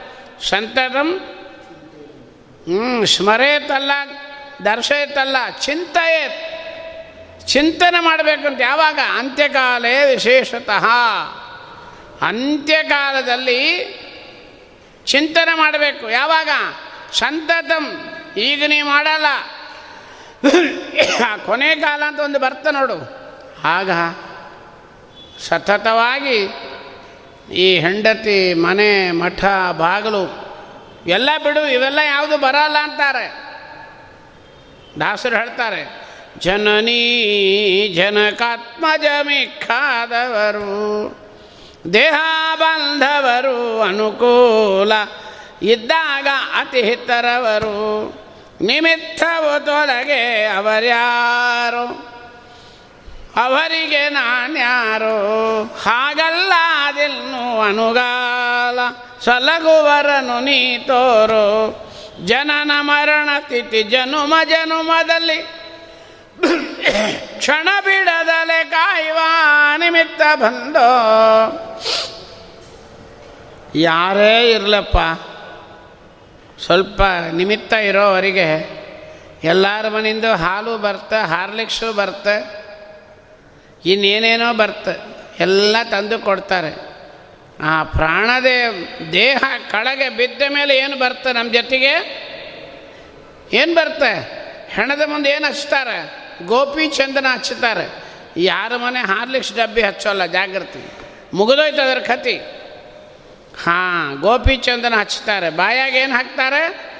ಸಂತತಂ ಸ್ಮರೇತಲ್ಲ, ದರ್ಶಯತಲ್ಲ, ಚಿಂತೆಯೇತ್. ಚಿಂತನೆ ಮಾಡಬೇಕಂತ ಯಾವಾಗ? ಅಂತ್ಯಕಾಲೇ ವಿಶೇಷತಃ. ಅಂತ್ಯಕಾಲದಲ್ಲಿ ಚಿಂತನೆ ಮಾಡಬೇಕು. ಯಾವಾಗ? ಸಂತತಂ. ಈಗ ನೀ ಮಾಡಲ್ಲ. ಕೊನೆ ಕಾಲ ಅಂತ ಒಂದು ಬರ್ತ ನೋಡು. ಆಗ ಸತತವಾಗಿ ಈ ಹೆಂಡತಿ, ಮನೆ, ಮಠ, ಬಾಗಿಲು ಎಲ್ಲ ಬಿಡು, ಇವೆಲ್ಲ ಯಾವುದು ಬರಲ್ಲ ಅಂತಾರೆ. ದಾಸರು ಹೇಳ್ತಾರೆ, ಜನನೀ ಜನಕಾತ್ಮಜಮಿಕ್ಕಾದವರು ದೇಹ ಬಾಂಧವರು ಅನುಕೂಲ ಇದ್ದಾಗ ಅತಿ ಹಿತರವರು ನಿಮಿತ್ತವು ತೊಲಗೆ ಅವರ್ಯಾರು. ಅವರಿಗೆ ನಾನ್ಯಾರು. ಹಾಗಲ್ಲ ಅದಿನ್ನು ಅನುಗಾಲ. ಸಲಗುವರನು ನೀ ತೋರು. ಜನನ ಮರಣ ಸ್ಥಿತಿ ಜನುಮ ಜನುಮದಲ್ಲಿ ಕ್ಷಣ ಬಿಡದಲೆ ಕಾಯುವ ನಿಮಿತ್ತ ಬಂದು. ಯಾರೇ ಇರಲಪ್ಪ, ಸ್ವಲ್ಪ ನಿಮಿತ್ತ ಇರೋವರಿಗೆ ಎಲ್ಲರ ಮನೆಯಿಂದ ಹಾಲು ಬರ್ತೆ, ಹಾರ್ಲಿಕ್ಸು ಬರ್ತೆ, ಇನ್ನೇನೇನೋ ಬರ್ತೆ, ಎಲ್ಲ ತಂದು ಕೊಡ್ತಾರೆ. ಆ ಪ್ರಾಣದೇ ದೇಹ ಕಳಗೆ ಬಿದ್ದ ಮೇಲೆ ಏನು ಬರ್ತೆ ನಮ್ಮ ಜೊತೆಗೆ? ಏನು ಬರ್ತೆ? ಹೆಣದ ಮುಂದೆ ಏನು ಹಚ್ತಾರೆ? ಗೋಪಿ ಚಂದನ ಹಚ್ಚುತ್ತಾರೆ. ಯಾರ ಮನೆ ಹಾರ್ಲಿಕ್ಸ್ ಡಬ್ಬಿ ಹಚ್ಚೋಲ್ಲ ಜಾಗೃತಿ ಮುಗಿದೋಯ್ತು ಅದರ ಕತಿ ಹಾಂ, ಗೋಪಿ ಚಂದನ ಹಚ್ತಾರೆ ಬಾಯಾಗ ಏನು ಹಾಕ್ತಾರೆ?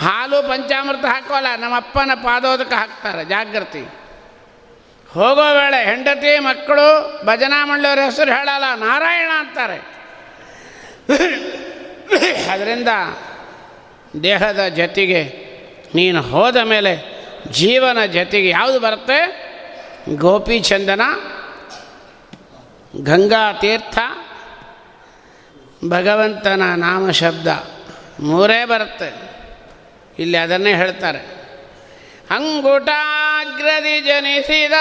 ಹಾಲು ಪಂಚಾಮೃತ ಹಾಕೋಲ್ಲ ನಮ್ಮಪ್ಪನ ಪಾದೋದಕ್ಕೆ ಪಾದೋದಕ ಹಾಕ್ತಾರೆ ಜಾಗೃತಿ ಹೋಗೋ ವೇಳೆ ಹೆಂಡತಿ, ಮಕ್ಕಳು, ಭಜನಾ ಮಂಡಳಿಯವ್ರ ಹೆಸರು ಹೇಳಲ್ಲ, ನಾರಾಯಣ ಅಂತಾರೆ. ಅದರಿಂದ ದೇಹದ ಜೊತೆಗೆ ನೀನು ಹೋದ ಮೇಲೆ ಜೀವನ ಜೊತೆಗೆ ಯಾವುದು ಬರುತ್ತೆ? ಗೋಪಿ ಚಂದನ, ಗಂಗಾ ತೀರ್ಥ, ಭಗವಂತನ ನಾಮ ಶಬ್ದ. ಮೂರೇ ಬರುತ್ತೆ. ಇಲ್ಲಿ ಅದನ್ನೇ ಹೇಳ್ತಾರೆ. ಅಂಗುಟಾಗ್ರದಿ ಜನಿಸಿದ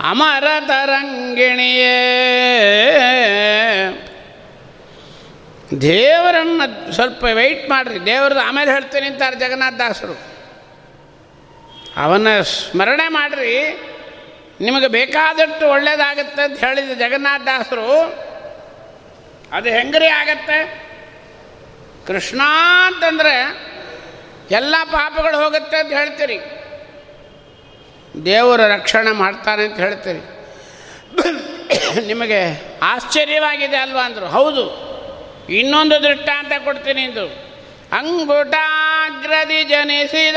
ಅಮರ ತರಂಗಿಣಿಯೇ. ದೇವರನ್ನು ಸ್ವಲ್ಪ ವೆಯ್ಟ್ ಮಾಡಿರಿ. ದೇವ್ರದ್ದು ಆಮೇಲೆ ಹೇಳ್ತೀನಿ ಅಂತಾರೆ ಜಗನ್ನಾಥ ದಾಸರು. ಅವನ ಸ್ಮರಣೆ ಮಾಡಿರಿ. ನಿಮಗೆ ಬೇಕಾದಷ್ಟು ಒಳ್ಳೇದಾಗುತ್ತೆ ಅಂತ ಹೇಳಿದ ಜಗನ್ನಾಥ ದಾಸರು, ಅದು ಹೆಂಗ್ರಿ ಆಗತ್ತೆ? ಕೃಷ್ಣ ಅಂತಂದರೆ ಎಲ್ಲ ಪಾಪಗಳು ಹೋಗುತ್ತೆ ಅಂತ ಹೇಳ್ತೀರಿ. ದೇವರು ರಕ್ಷಣೆ ಮಾಡ್ತಾನೆ ಅಂತ ಹೇಳ್ತೀರಿ. ನಿಮಗೆ ಆಶ್ಚರ್ಯವಾಗಿದೆ ಅಲ್ವಾ ಅಂದರು. ಹೌದು, ಇನ್ನೊಂದು ದೃಷ್ಟಾಂತ ಕೊಡ್ತೀನಿ ಇಂದು ಅಂಗುಟಾಗ್ರದಿ ಜನಿಸಿದ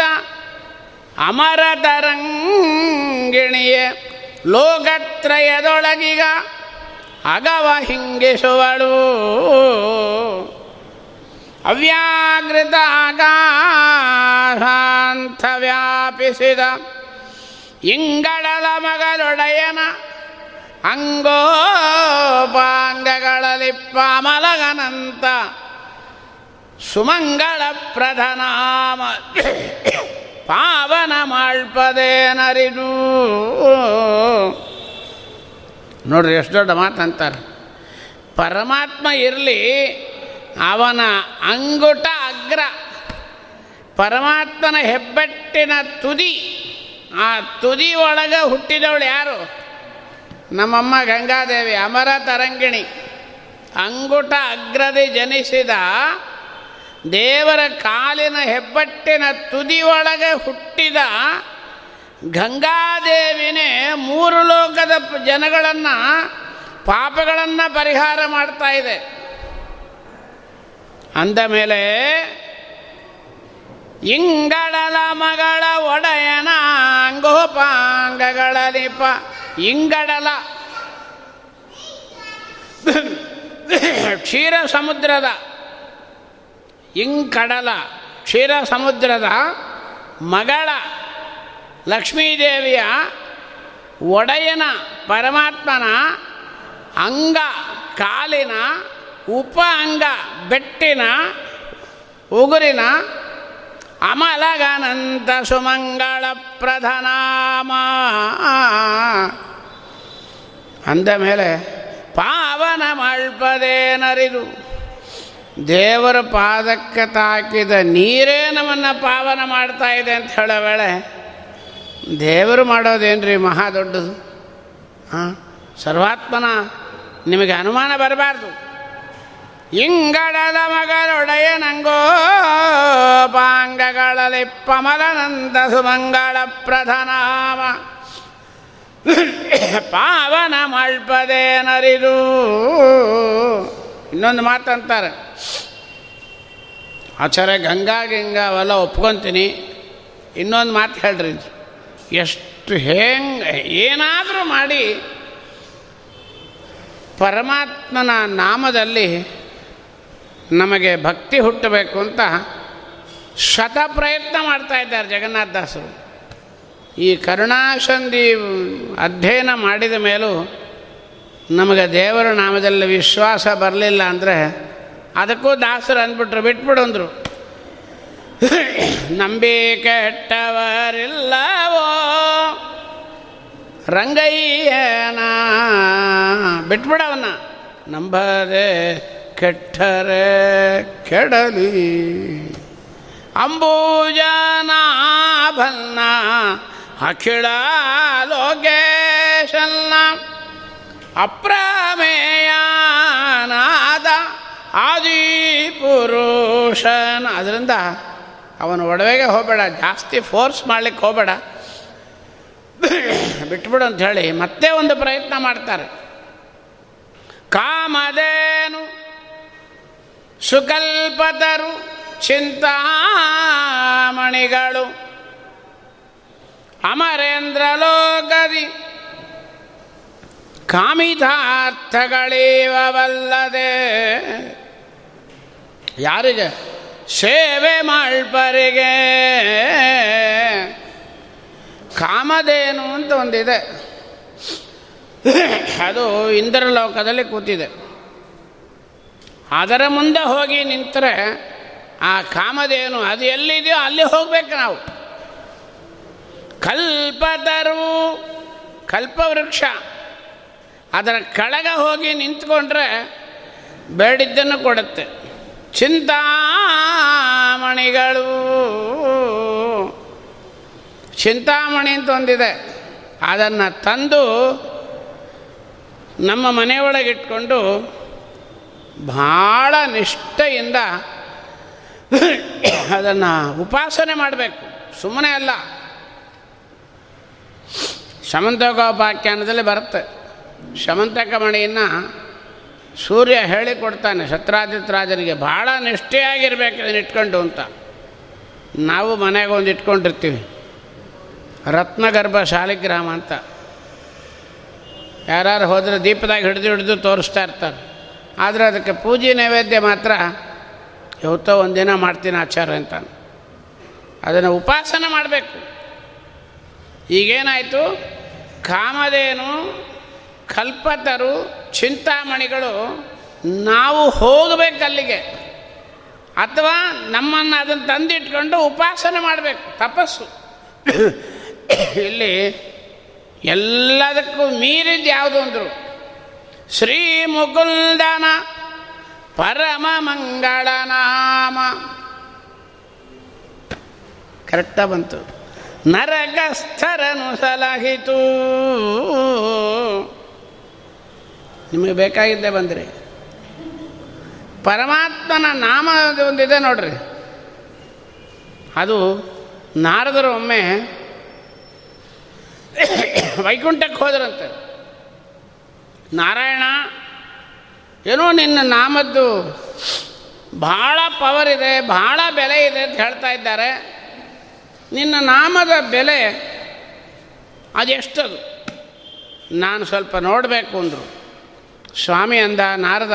ಅಮರ ತರಂಗಿಣಿಯೇ ಲೋಕತ್ರಯದೊಳಗಿಗ ಅಗವ ಹಿಂಗಿಸುವಳು. ಅವ್ಯಾಗೃತ ಆಗಾಂಥ ವ್ಯಾಪಿಸಿದ ಇಂಗಳಲ ಮಗಳೊಡೆಯನ ಅಂಗೋಪಾಂಗಗಳಲಿಪ್ಪ ಮಲಗನಂತ ಸುಮಂಗಳ ಪ್ರಧನಾಮ. ಪಾವನ ಮಾಳ್ಪದೇನರಿದು ನೋಡ್ರಿ ಎಷ್ಟು ದೊಡ್ಡ ಮಾತಂತಾರೆ. ಪರಮಾತ್ಮ ಇರಲಿ, ಅವನ ಅಂಗುಟ ಅಗ್ರ. ಪರಮಾತ್ಮನ ಹೆಬ್ಬೆಟ್ಟಿನ ತುದಿ, ಆ ತುದಿ ಒಳಗೆ ಹುಟ್ಟಿದವಳು ಯಾರು? ನಮ್ಮಮ್ಮ ಗಂಗಾದೇವಿ ಅಮರ ತರಂಗಿಣಿ ಅಂಗುಟ ಅಗ್ರದಿ ಜನಿಸಿದ ದೇವರ ಕಾಲಿನ ಹೆಬ್ಬಟ್ಟಿನ ತುದಿಯೊಳಗೆ ಹುಟ್ಟಿದ ಗಂಗಾದೇವಿನೇ ಮೂರು ಲೋಕದ ಜನಗಳನ್ನು, ಪಾಪಗಳನ್ನು ಪರಿಹಾರ ಮಾಡ್ತಾ ಇದೆ. ಅಂದ ಮೇಲೆ ಇಂಗಳಲ ಮಗಳ ಒಡೆಯನ ಅಂಗೋಪಾಂಗಗಳ ದೀಪ ಇಂಗಡಲ. ಕ್ಷೀರ ಸಮುದ್ರದ ಇಂಕಡಲ, ಕ್ಷೀರ ಸಮುದ್ರದ ಮಗಳ ಲಕ್ಷ್ಮೀದೇವಿಯ ಒಡೆಯನ ಪರಮಾತ್ಮನ ಅಂಗ, ಕಾಲಿನ ಉಪ ಅಂಗ, ಬೆಟ್ಟಿನ ಉಗುರಿನ ಅಮಲಗನಂತ ಸುಮಂಗಳ ಪ್ರಧನಾಮ. ಅಂದ ಮೇಲೆ ಪಾವನ ಮಳ್ಪದೇನರಿದು ದೇವರ ಪಾದಕ್ಕೆ ತಾಕಿದ ನೀರೇ ನಮ್ಮನ್ನು ಪಾವನ ಮಾಡ್ತಾ ಇದೆ ಅಂತ ಹೇಳೋ ವೇಳೆ ದೇವರು ಮಾಡೋದೇನ್ರಿ ಮಹಾ ದೊಡ್ಡದು? ಹಾಂ ಸರ್ವಾತ್ಮನ ನಿಮಗೆ ಅನುಮಾನ ಬರಬಾರ್ದು. ಇಂಗಳದ ಮಗಳೊಡೆಯ ನಂಗೋ ಪಾಂಗಗಳಲ್ಲಿ ಪಮಲನಂದ ಸುಮಂಗಳ ಪ್ರಧನಾಮ. ಪಾವನ ಮಳ್ಪದೇನರಿದು ಇನ್ನೊಂದು ಮಾತು ಅಂತಾರೆ ಆಚಾರ್ಯ, ಗಂಗಾ ಗಿಂಗಾ ಅವೆಲ್ಲ ಒಪ್ಕೊತೀನಿ. ಇನ್ನೊಂದು ಮಾತು ಹೇಳ್ರಿ ಎಷ್ಟು ಹೆಂಗೆ, ಏನಾದರೂ ಮಾಡಿ ಪರಮಾತ್ಮನ ನಾಮದಲ್ಲಿ ನಮಗೆ ಭಕ್ತಿ ಹುಟ್ಟಬೇಕು ಅಂತ ಶತ ಪ್ರಯತ್ನ ಮಾಡ್ತಾ ಇದ್ದಾರೆ ಜಗನ್ನಾಥದಾಸರು ಈ ಕರುಣಾಸಂಧಿ ಅಧ್ಯಯನ ಮಾಡಿದ ಮೇಲೂ ನಮಗೆ ದೇವರ ನಾಮದಲ್ಲಿ ವಿಶ್ವಾಸ ಬರಲಿಲ್ಲ ಅಂದರೆ ಅದಕ್ಕೂ ದಾಸರು ಅಂದ್ಬಿಟ್ರು ಬಿಟ್ಬಿಡು ಅಂದರು ನಂಬಿ ಕೆಟ್ಟವರಿಲ್ಲವೋ? ರಂಗಯ್ಯನ? ಬಿಟ್ಬಿಡವನ್ನ. ನಂಬದೆ ಕೆಟ್ಟರೆ ಕೆಡಲಿ. ಅಂಬೂಜನ ಭನ್ನ ಅಖಿಳ ಲೋಕೇಶನ್ನ. ಅಪ್ರಮೇಯನಾದ ಆದಿ ಪುರುಷನ ಅದರಿಂದ ಅವನು ಒಡವೆಗೆ ಹೋಗಬೇಡ, ಜಾಸ್ತಿ ಫೋರ್ಸ್ ಮಾಡಲಿಕ್ಕೆ ಹೋಗಬೇಡ. ಬಿಟ್ಬಿಡು ಅಂತ ಹೇಳಿ ಮತ್ತೆ ಒಂದು ಪ್ರಯತ್ನ ಮಾಡ್ತಾರೆ. ಕಾಮದೇನು ಸುಕಲ್ಪತರು ಚಿಂತಾಮಣಿಗಳು ಅಮರೇಂದ್ರ ಲೋಕದಿ ಕಾಮಿತಾರ್ಥಗಳೇವಲ್ಲದೆ ಯಾರಿಗೆ? ಸೇವೆ ಮಾಡ್ಪರಿಗೆ. ಕಾಮಧೇನು ಅಂತ ಒಂದಿದೆ. ಅದು ಇಂದ್ರಲೋಕದಲ್ಲಿ ಕೂತಿದೆ. ಅದರ ಮುಂದೆ ಹೋಗಿ ನಿಂತರೆ ಆ ಕಾಮಧೇನು ಅದು ಎಲ್ಲಿದೆಯೋ ಅಲ್ಲಿ ಹೋಗ್ಬೇಕು ನಾವು. ಕಲ್ಪತರು ಕಲ್ಪವೃಕ್ಷ. ಅದರ ಕೆಳಗ ಹೋಗಿ ನಿಂತ್ಕೊಂಡ್ರೆ ಬೇಡಿದ್ದನ್ನು ಕೊಡುತ್ತೆ. ಚಿಂತಾಮಣಿಗಳು, ಚಿಂತಾಮಣಿ ಅಂತ ಒಂದಿದೆ. ಅದನ್ನು ತಂದು ನಮ್ಮ ಮನೆಯೊಳಗೆ ಇಟ್ಕೊಂಡು ಭಾಳ ನಿಷ್ಠೆಯಿಂದ ಅದನ್ನು ಉಪಾಸನೆ ಮಾಡಬೇಕು. ಸುಮ್ಮನೆ ಅಲ್ಲ. ಸಮಂತೋಗೋಪಾಖ್ಯಾನದಲ್ಲಿ ಬರುತ್ತೆ. ಶಮಂತಕ ಮಣಿಯನ್ನು ಸೂರ್ಯ ಹೇಳಿಕೊಡ್ತಾನೆ ಸತ್ರಾಜಿತ್ ರಾಜನಿಗೆ ಭಾಳ ನಿಷ್ಠೆಯಾಗಿರ್ಬೇಕು ಇದನ್ನು ಇಟ್ಕೊಂಡು ಅಂತ. ನಾವು ಮನೆಗೆ ಒಂದು ಇಟ್ಕೊಂಡಿರ್ತೀವಿ, ರತ್ನಗರ್ಭ ಶಾಲಿಗ್ರಾಮ ಅಂತ. ಯಾರು ಹೋದರೆ ದೀಪದಾಗ ಹಿಡಿದು ಹಿಡಿದು ತೋರಿಸ್ತಾ ಇರ್ತಾರೆ. ಆದರೆ ಅದಕ್ಕೆ ಪೂಜೆ ನೈವೇದ್ಯ ಮಾತ್ರ ಯಾವತ್ತೋ ಒಂದಿನ ಮಾಡ್ತೀನಿ ಆಚಾರ ಅಂತ. ಅದನ್ನು ಉಪಾಸನೆ ಮಾಡಬೇಕು. ಈಗೇನಾಯಿತು? ಕಾಮಧೇನು ಕಲ್ಪತರು, ಚಿಂತಾಮಣಿಗಳು, ನಾವು ಹೋಗಬೇಕು ಅಲ್ಲಿಗೆ ಅಥವಾ ನಮ್ಮನ್ನು ಅದನ್ನು ತಂದಿಟ್ಕೊಂಡು ಉಪಾಸನೆ ಮಾಡಬೇಕು, ತಪಸ್ಸು. ಇಲ್ಲಿ ಎಲ್ಲದಕ್ಕೂ ಮೀರಿದ್ದು ಯಾವುದು ಅಂದರು, ಶ್ರೀ ಮುಕುಂದನ ಪರಮ ಮಂಗಳ ನಾಮ. ಕರೆಕ್ಟಾಗಿ ಬಂತು. ನರಕಸ್ಥರನು ಸಲಹಿತು. ನಿಮಗೆ ಬೇಕಾಗಿದ್ದೇ ಬಂದ್ರಿ. ಪರಮಾತ್ಮನ ನಾಮ ಒಂದಿದೆ ನೋಡ್ರಿ. ಅದು ನಾರದರು ಒಮ್ಮೆ ವೈಕುಂಠಕ್ಕೆ ಹೋದ್ರಂತೆ. ನಾರಾಯಣ, ಏನೋ ನಿನ್ನ ನಾಮದ್ದು ಭಾಳ ಪವರ್ ಇದೆ, ಭಾಳ ಬೆಲೆ ಇದೆ ಅಂತ ಹೇಳ್ತಾ ಇದ್ದಾರೆ. ನಿನ್ನ ನಾಮದ ಬೆಲೆ ಅದೆಷ್ಟದು? ನಾನು ಸ್ವಲ್ಪ ನೋಡಬೇಕು ಅಂದರು. ಸ್ವಾಮಿ ಅಂದ, ನಾರದ,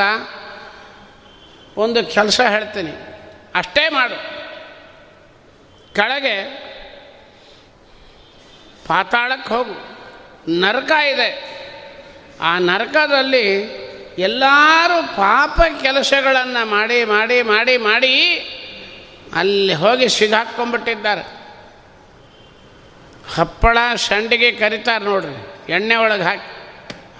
ಒಂದು ಕೆಲಸ ಹೇಳ್ತೀನಿ. ಅಷ್ಟೇ ಮಾಡು. ಕೆಳಗೆ ಪಾತಾಳಕ್ಕೆ ಹೋಗು. ನರಕ ಇದೆ. ಆ ನರಕದಲ್ಲಿ ಎಲ್ಲರೂ ಪಾಪ ಕೆಲಸಗಳನ್ನು ಮಾಡಿ ಮಾಡಿ ಮಾಡಿ ಮಾಡಿ ಅಲ್ಲಿ ಹೋಗಿ ಸಿಗಾಕ್ಕೊಂಬಿಟ್ಟಿದ್ದಾರೆ ಹಪ್ಪಳ, ಸಂಡಿಗೆ ಕರಿತಾರೆ ನೋಡ್ರಿ. ಎಣ್ಣೆ ಒಳಗೆ ಹಾಕಿ.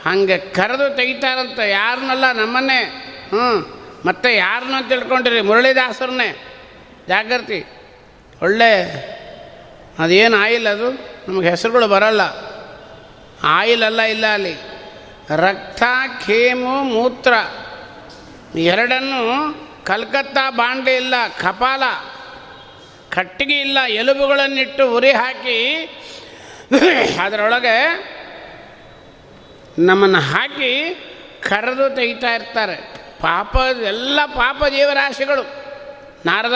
ಹಂಗೆ ಕರೆದು ತೆಗಿತಾರಂತ ಯಾರನ್ನಲ್ಲ ನಮ್ಮನ್ನೇ. ಹ್ಞೂ, ಮತ್ತೆ ಯಾರನ್ನ ತಿಳ್ಕೊಂಡಿರಿ? ಮುರಳಿದಾಸರನ್ನೇ. ಜಾಗೃತಿ ಒಳ್ಳೆ, ಅದೇನು ಆಯಿಲ್ ಅದು? ನಮಗೆ ಹೆಸರುಗಳು ಬರಲ್ಲ. ಆಯಿಲ್ ಅಲ್ಲ ಇಲ್ಲ ಅಲ್ಲಿ. ರಕ್ತ, ಖೇಮು, ಮೂತ್ರ. ಎರಡನ್ನು ಕಲ್ಕತ್ತಾ ಬಾಂಡೆ ಇಲ್ಲ, ಕಪಾಲ. ಕಟ್ಟಿಗೆ ಇಲ್ಲ, ಎಲುಬುಗಳನ್ನಿಟ್ಟು ಉರಿ ಹಾಕಿ ಅದರೊಳಗೆ ನಮ್ಮನ್ನು ಹಾಕಿ ಕರೆದು ತೆಗಿತಾ ಇರ್ತಾರೆ. ಪಾಪ, ಎಲ್ಲ ಪಾಪ ಜೀವರಾಶಿಗಳು. ನಾರದ,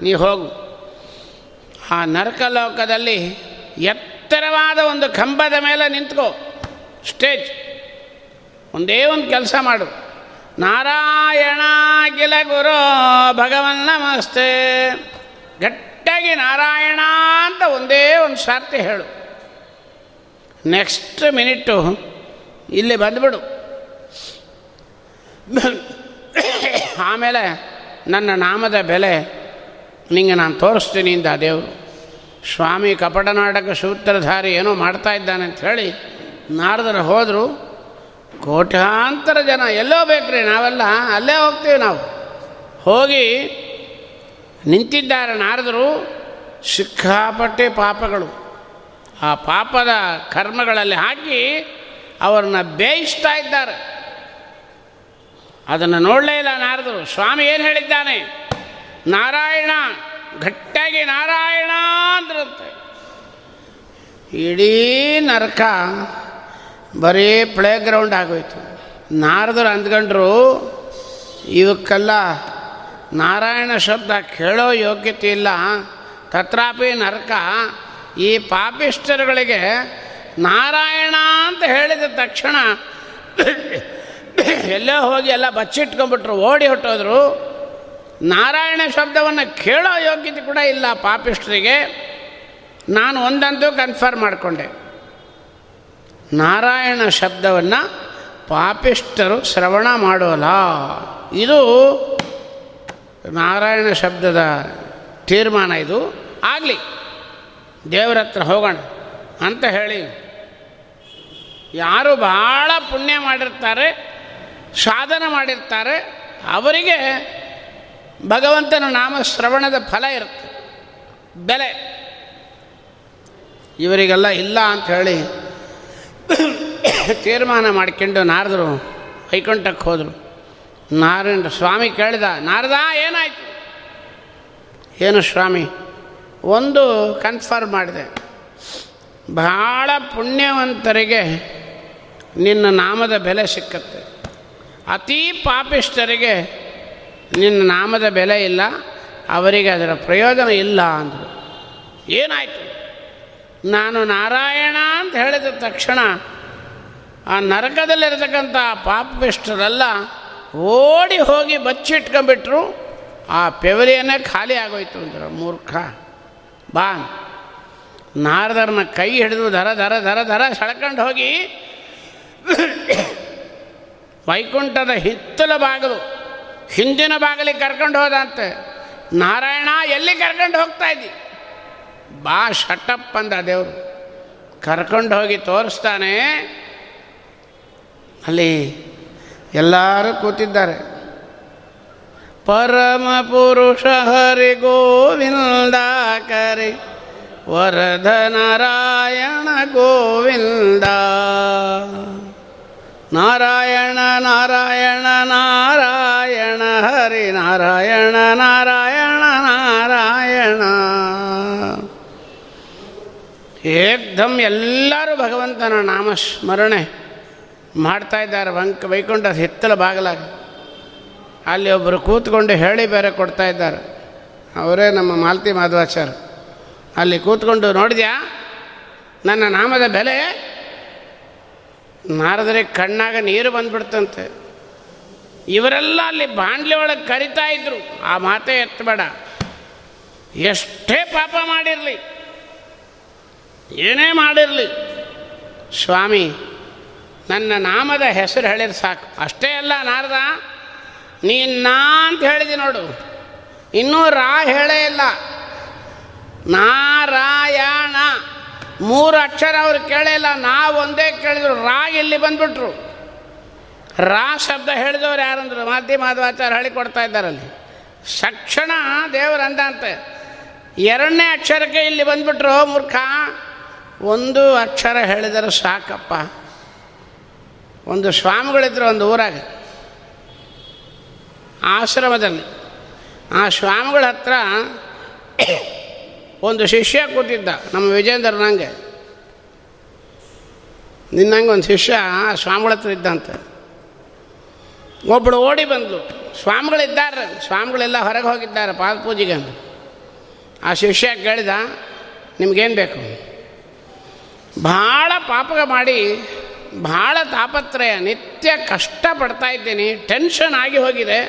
ನೀ ಹೋಗು. ಆ ನರಕಲೋಕದಲ್ಲಿ ಎತ್ತರವಾದ ಒಂದು ಕಂಬದ ಮೇಲೆ ನಿಂತ್ಕೋ. ಸ್ಟೇಜ್. ಒಂದೇ ಒಂದು ಕೆಲಸ ಮಾಡು. ನಾರಾಯಣ ಗಿಲ ಗುರು, ಭಗವನ್ ನಮಸ್ತೆ. ಗಟ್ಟಾಗಿ ನಾರಾಯಣ ಅಂತ ಒಂದೇ ಒಂದು ಸಾರ್ತಿ ಹೇಳು. ನೆಕ್ಸ್ಟ್ ಮಿನಿಟ್ಟು ಇಲ್ಲಿ ಬಂದುಬಿಡು. ಆಮೇಲೆ ನನ್ನ ನಾಮದ ಬೆಲೆ ನಿಂಗೆ ನಾನು ತೋರಿಸ್ತೀನಿ ಇಂದ ದೇವರು. ಸ್ವಾಮಿ ಕಪಟನಾಟಕ ಸೂತ್ರಧಾರಿ ಏನೋ ಮಾಡ್ತಾ ಇದ್ದಾನೆ ಅಂತ ಹೇಳಿ ನಾರದರು ಹೋದರು. ಕೋಟ್ಯಾಂತರ ಜನ, ಎಲ್ಲೋ ಬೇಕ್ರಿ, ನಾವೆಲ್ಲ ಅಲ್ಲೇ ಹೋಗ್ತೀವಿ ನಾವು. ಹೋಗಿ ನಿಂತಿದ್ದಾರೆ ನಾರದರು, ಸಿಕ್ಕಾಪಟ್ಟೆ ಪಾಪಗಳು. ಆ ಪಾಪದ ಕರ್ಮಗಳಲ್ಲಿ ಹಾಕಿ ಅವರನ್ನ ಬೇಯಿಸ್ತಾ ಇದ್ದಾರೆ. ಅದನ್ನು ನೋಡಲೇ ಇಲ್ಲ ನಾರದರು. ಸ್ವಾಮಿ ಏನು ಹೇಳಿದ್ದಾನೆ? ನಾರಾಯಣ, ಗಟ್ಟಿಯಾಗಿ ನಾರಾಯಣ ಅಂದ್ರಂತೆ. ಇಡೀ ನರಕ ಬರೀ ಪ್ಲೇ ಗ್ರೌಂಡ್ ಆಗೋಯ್ತು. ನಾರದರು ಅಂದ್ಕೊಂಡ್ರು, ಇವಕ್ಕೆಲ್ಲ ನಾರಾಯಣ ಶಬ್ದ ಕೇಳೋ ಯೋಗ್ಯತೆ ಇಲ್ಲ. ತತ್ರಾಪಿ ನರಕ ಈ ಪಾಪಿಷ್ಟರುಗಳಿಗೆ ನಾರಾಯಣ ಅಂತ ಹೇಳಿದ ತಕ್ಷಣ ಎಲ್ಲೋ ಹೋಗಿ ಎಲ್ಲ ಬಚ್ಚಿಟ್ಕೊಂಡ್ಬಿಟ್ರು, ಓಡಿ ಹೊಟ್ಟೋದ್ರು ನಾರಾಯಣ ಶಬ್ದವನ್ನು ಕೇಳೋ ಯೋಗ್ಯತೆ ಕೂಡ ಇಲ್ಲ ಪಾಪಿಷ್ಟರಿಗೆ. ನಾನು ಒಂದಂತೂ ಕನ್ಫರ್ಮ್ ಮಾಡಿಕೊಂಡೆ. ನಾರಾಯಣ ಶಬ್ದವನ್ನು ಪಾಪಿಷ್ಟರು ಶ್ರವಣ ಮಾಡೋಲ್ಲ. ಇದು ನಾರಾಯಣ ಶಬ್ದದ ತೀರ್ಮಾನ ಇದು. ಆಗಲಿ ದೇವರ ಹತ್ರ ಹೋಗೋಣ ಅಂತ ಹೇಳಿ ಯಾರು ಭಾಳ ಪುಣ್ಯ ಮಾಡಿರ್ತಾರೆ, ಸಾಧನ ಮಾಡಿರ್ತಾರೆ, ಅವರಿಗೆ ಭಗವಂತನ ನಾಮ ಶ್ರವಣದ ಫಲ ಇರುತ್ತೆ. ಬೆಲೆ. ಇವರಿಗೆಲ್ಲ ಇಲ್ಲ ಅಂತ ಹೇಳಿ ತೀರ್ಮಾನ ಮಾಡ್ಕೊಂಡು ನಾರದರು, ವೈಕುಂಠಕ್ಕೆ ಹೋದರು. ನಾರಾಯಣ ಸ್ವಾಮಿ ಕೇಳಿದ, ನಾರದ, ಏನಾಯಿತು? ಏನು ಸ್ವಾಮಿ? ಒಂದು ಕನ್ಫರ್ಮ್ ಮಾಡಿದೆ. ಭಾಳ ಪುಣ್ಯವಂತರಿಗೆ ನಿನ್ನ ನಾಮದ ಬೆಲೆ ಸಿಕ್ಕತ್ತೆ. ಅತೀ ಪಾಪಿಷ್ಟರಿಗೆ ನಿನ್ನ ನಾಮದ ಬೆಲೆ ಇಲ್ಲ, ಅವರಿಗೆ ಅದರ ಪ್ರಯೋಜನ ಇಲ್ಲ ಅಂದರು. ಏನಾಯಿತು? ನಾನು ನಾರಾಯಣ ಅಂತ ಹೇಳಿದ ತಕ್ಷಣ ಆ ನರಕದಲ್ಲಿರತಕ್ಕಂಥ ಪಾಪಿಷ್ಟರೆಲ್ಲ ಓಡಿ ಹೋಗಿ ಬಚ್ಚಿಟ್ಕೊಂಡ್ಬಿಟ್ರು. ಆ ಪೆವರಿಯನ್ನೇ ಖಾಲಿ ಆಗೋಯ್ತು ಅಂದರು ಮೂರ್ಖ. ಬಾ ನಾರದರನ್ನ ಕೈ ಹಿಡಿದು ದರ ದರ ದರ ದರ ಸಳ್ಕೊಂಡು ಹೋಗಿ ವೈಕುಂಠದ ಹಿತ್ತಲ ಬಾಗಿಲು. ಹಿಂದಿನ ಬಾಗಿಲಿಗೆ ಕರ್ಕೊಂಡು ಹೋದಂತೆ. ನಾರಾಯಣ, ಎಲ್ಲಿ ಕರ್ಕೊಂಡು ಹೋಗ್ತಾ ಇದ್ದಿ? ಬಾ ಶಟಪ್ ಅಂದ ದೇವರು. ಕರ್ಕೊಂಡು ಹೋಗಿ ತೋರಿಸ್ತಾನೆ. ಅಲ್ಲಿ ಎಲ್ಲರೂ ಕೂತಿದ್ದಾರೆ. ಪರಮ ಪುರುಷ ಹರಿ ಗೋವಿಂದ ಕರಿ. ವರಧನಾರಾಯಣ ಗೋವಿಂದ. ನಾರಾಯಣ ನಾರಾಯಣ ನಾರಾಯಣ, ಹರಿ ನಾರಾಯಣ ನಾರಾಯಣ ನಾರಾಯಣ. ಏಕ್ದಮ್ ಎಲ್ಲರೂ ಭಗವಂತನ ನಾಮಸ್ಮರಣೆ ಮಾಡ್ತಾ ಇದ್ದಾರೆ. ವಂಕ ವೈಕುಂಠ ಹಿತ್ತಲ ಬಾಗಲಾಗ. ಅಲ್ಲಿ ಒಬ್ಬರು ಕೂತ್ಕೊಂಡು ಹೇಳಿ ಬೇರೆ ಕೊಡ್ತಾ ಇದ್ದಾರೆ. ಅವರೇ ನಮ್ಮ ಮಾಲತಿ ಮಾಧವಾಚಾರ್ಯ. ಅಲ್ಲಿ ಕೂತ್ಕೊಂಡು ನೋಡಿದ್ಯಾ? ನನ್ನ ನಾಮದ ಬೆಲೆ ನಾರದರೆ ಕಣ್ಣಾಗ ನೀರು ಬಂದ್ಬಿಡ್ತಂತೆ. ಇವರೆಲ್ಲ ಅಲ್ಲಿ ಬಾಂಡ್ಲಿ ಒಳಗೆ ಕರಿತಾ ಇದ್ರು. ಆ ಮಾತೇ ಎತ್ತಬೇಡ. ಎಷ್ಟೇ ಪಾಪ ಮಾಡಿರಲಿ. ಏನೇ ಮಾಡಿರಲಿ. ಸ್ವಾಮಿ, ನನ್ನ ನಾಮದ ಹೆಸರು ಹೇಳಿದ್ರೆ ಸಾಕು. ಅಷ್ಟೇ ಅಲ್ಲ ನಾರದ, ನೀನು ನಾ ಅಂತ ಹೇಳಿದೆ ನೋಡು. ಇನ್ನೂ ರಾ ಹೇಳೇ ಇಲ್ಲ. ನಾರಾಯಣ ಮೂರು ಅಕ್ಷರ ಅವರು ಕೇಳಿಲ್ಲ ನಾವು ಒಂದೇ ಕೇಳಿದ್ರು, ರಾ ಇಲ್ಲಿ ಬಂದ್ಬಿಟ್ರು. ರಾ ಶಬ್ದ ಹೇಳಿದವ್ರು ಯಾರಂದ್ರು? ಮಾಧ್ಯಮ ಮಾಧವಾಚಾರ ಹೇಳಿಕೊಡ್ತಾ ಇದ್ದಾರಲ್ಲಿ. ಸಕ್ಷಣ ದೇವರು ಅಂದಂತೆ ಎರಡನೇ ಅಕ್ಷರಕ್ಕೆ ಇಲ್ಲಿ ಬಂದ್ಬಿಟ್ರು, ಮೂರ್ಖ. ಒಂದು ಅಕ್ಷರ ಹೇಳಿದರೆ ಸಾಕಪ್ಪ. ಒಂದು ಸ್ವಾಮಿಗಳಿದ್ರು ಒಂದು ಊರಾಗ. ಆಶ್ರಮದಲ್ಲಿ. ಆ ಸ್ವಾಮಿಗಳ ಹತ್ರ ಒಂದು ಶಿಷ್ಯ ಕೂತಿದ್ದ, ನಮ್ಮ ವಿಜೇಂದ್ರನಂಗೆ ನಿನ್ನಂಗೆ ಒಂದು ಶಿಷ್ಯ, ಸ್ವಾಮಿಗಳ ಹತ್ರ ಇದ್ದಂತೆ ಒಬ್ಬಳು ಓಡಿ ಬಂದಳು ಸ್ವಾಮಿಗಳಿದ್ದಾರೆ ಸ್ವಾಮಿಗಳೆಲ್ಲ ಹೊರಗೆ ಹೋಗಿದ್ದಾರೆ ಪಾದ ಪೂಜೆಗೆ ಅಂತ. ಆ ಶಿಷ್ಯ ಕೇಳಿದ, ನಿಮಗೇನು ಬೇಕು? ಭಾಳ ಪಾಪಗ ಮಾಡಿ, ಭಾಳ ತಾಪತ್ರಯ, ನಿತ್ಯ ಕಷ್ಟಪಡ್ತಾ ಇದ್ದೀನಿ, ಟೆನ್ಷನ್ ಆಗಿ ಹೋಗಿದೆ.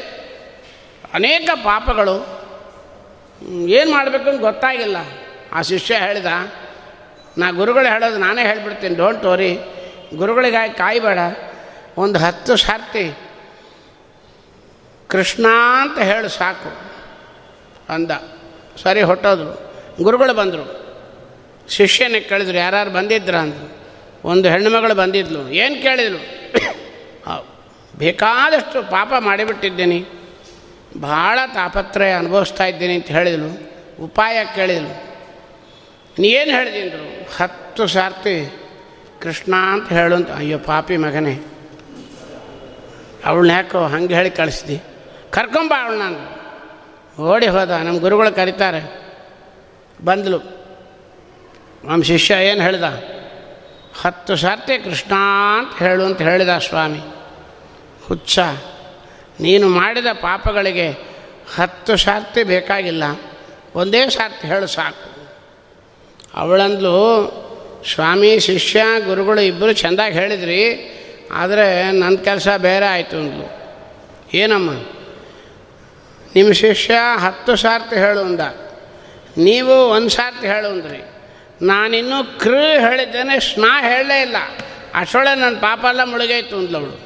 ಅನೇಕ ಪಾಪಗಳು ಏನು ಮಾಡಬೇಕು ಅಂತ ಗೊತ್ತಾಗಿಲ್ಲ. ಆ ಶಿಷ್ಯ ಹೇಳಿದ, ನಾ ಗುರುಗಳು ಹೇಳೋದು ನಾನೇ ಹೇಳಿಬಿಡ್ತೀನಿ ಡೋಂಟ್ ವರಿ ಗುರುಗಳಿಗಾಗಿ ಕಾಯಬೇಡ. ಒಂದು ಹತ್ತು ಸಾರ್ತಿ ಕೃಷ್ಣ ಅಂತ ಹೇಳು ಸಾಕು. ಅಂದ. ಸರಿ, ಹೊಟ್ಟೋದ್ರು. ಗುರುಗಳು ಬಂದರು. ಶಿಷ್ಯನೇ ಕೇಳಿದ್ರು, ಯಾರ್ಯಾರು ಬಂದಿದ್ರು ಅಂದರು ಒಂದು ಹೆಣ್ಣುಮಗಳು ಬಂದಿದ್ಲು. ಏನು ಕೇಳಿದ್ರು ಬೇಕಾದಷ್ಟು ಪಾಪ ಮಾಡಿಬಿಟ್ಟಿದ್ದೀನಿ. ಭಾಳ ತಾಪತ್ರಯ ಅನುಭವಿಸ್ತಾ ಇದ್ದೀನಿ ಅಂತ ಹೇಳಿದಳು ಉಪಾಯ ನೀ ಏನು ಹೇಳಿದಿಂದ್ರು ಹತ್ತು ಸಾರ್ತಿ ಕೃಷ್ಣ ಅಂತ ಹೇಳು ಅಂತ. ಅಯ್ಯೋ ಪಾಪಿ ಮಗನೇ. ಅವಳನ್ನ ಯಾಕೋ ಹಂಗೆ ಹೇಳಿ ಕಳಿಸ್ದಿ. ಕರ್ಕೊಂಬ ಅವಳನ್ನ ನಾನು ಓಡಿ ಹೋದ. ನಮ್ಮ ಗುರುಗಳು ಕರೀತಾರೆ. ಬಂದಳು ನಮ್ಮ ಶಿಷ್ಯ ಏನು ಹೇಳ್ದ? ಹತ್ತು ಸಾರ್ತಿ ಕೃಷ್ಣ ಅಂತ ಹೇಳು ಅಂತ ಹೇಳಿದ ಸ್ವಾಮಿ. ಹುಚ್ಚ. ನೀನು ಮಾಡಿದ ಪಾಪಗಳಿಗೆ ಹತ್ತು ಸಾರ್ತಿ ಬೇಕಾಗಿಲ್ಲ, ಒಂದೇ ಸಾರ್ತಿ ಹೇಳು ಸಾಕು. ಅವಳಂದ್ಲು ಸ್ವಾಮಿ, ಶಿಷ್ಯ, ಗುರುಗಳು ಇಬ್ಬರು ಚೆಂದಾಗಿ ಹೇಳಿದ್ರಿ, ಆದರೆ ನನ್ನ ಕೆಲಸ ಬೇರೆ ಆಯಿತು ಅಂದ್ಲು. ಏನಮ್ಮ? ನಿಮ್ಮ ಶಿಷ್ಯ ಹತ್ತು ಸಾರ್ತಿ ಹೇಳು ಅಂದ. ನೀವು ಒಂದು ಸಾರ್ತಿ ಹೇಳು ಅಂದ್ರಿ. ನಾನಿನ್ನೂ ಕೃ ಹೇಳಿದ್ದೇನೆ ಸ್ನಾ ಹೇಳಲೇ ಇಲ್ಲ. ಅಷ್ಟೊಳೆ ನನ್ನ ಪಾಪ ಎಲ್ಲ ಮುಳುಗೈತು ಅಂದ್ಲವಳು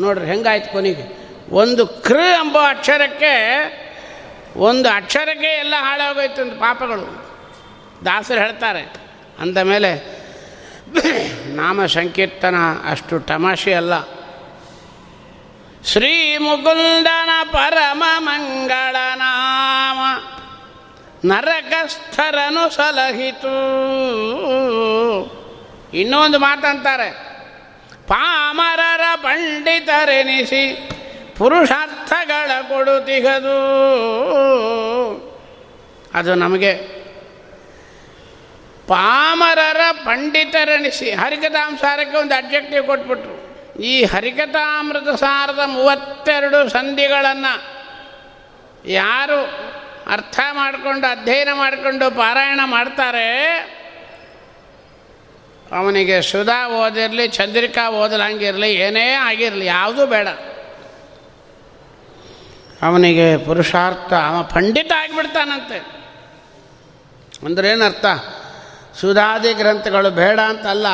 ನೋಡ್ರಿ, ಹೆಂಗಾಯ್ತು ಕೊನೆಗೆ? ಒಂದು ಕೃ ಎಂಬ ಅಕ್ಷರಕ್ಕೆ ಒಂದು ಅಕ್ಷರಕ್ಕೆ ಎಲ್ಲ ಹಾಳಾಗೋಯ್ತು ಅಂತ ಪಾಪಗಳು. ದಾಸರು ಹೇಳ್ತಾರೆ, ಅಂದ ಮೇಲೆ, ನಾಮ ಸಂಕೀರ್ತನ ಅಷ್ಟು ತಮಾಷೆ ಅಲ್ಲ. ಶ್ರೀ ಮುಕುಂದನ ಪರಮ ಮಂಗಳ ನಾಮ ನರಕಸ್ಥರನು ಸಲಹಿತು. ಇನ್ನೊಂದು ಮಾತಂತಾರೆ, ಪಾಮರರ ಪಂಡಿತರೆನಿಸಿ ಪುರುಷಾರ್ಥಗಳ ಕೊಡುತಿಗದು ಅದು ನಮಗೆ ಪಾಮರರ ಪಂಡಿತರೆನಿಸಿ ಹರಿಕತಾಂಸಾರಕ್ಕೆ ಒಂದು ಅಬ್ಜೆಕ್ಟಿವ್ ಕೊಟ್ಬಿಟ್ರು. ಈ ಹರಿಕಥಾಮೃತ ಸಾರದ ಮೂವತ್ತೆರಡು ಸಂಧಿಗಳನ್ನು ಯಾರು ಅರ್ಥ ಮಾಡಿಕೊಂಡು, ಅಧ್ಯಯನ ಮಾಡಿಕೊಂಡು, ಪಾರಾಯಣ ಮಾಡ್ತಾರೆ? ಅವನಿಗೆ ಸುಧಾ ಓದಿರಲಿ, ಚಂದ್ರಿಕಾ ಓದಲಂಗಿರಲಿ, ಏನೇ ಆಗಿರಲಿ, ಯಾವುದೂ ಬೇಡ. ಅವನಿಗೆ ಪುರುಷಾರ್ಥ, ಅವ ಪಂಡಿತ ಆಗಿಬಿಡ್ತಾನಂತೆ. ಅಂದ್ರೇನರ್ಥ? ಸುಧಾದಿ ಗ್ರಂಥಗಳು ಬೇಡ ಅಂತಲ್ಲ.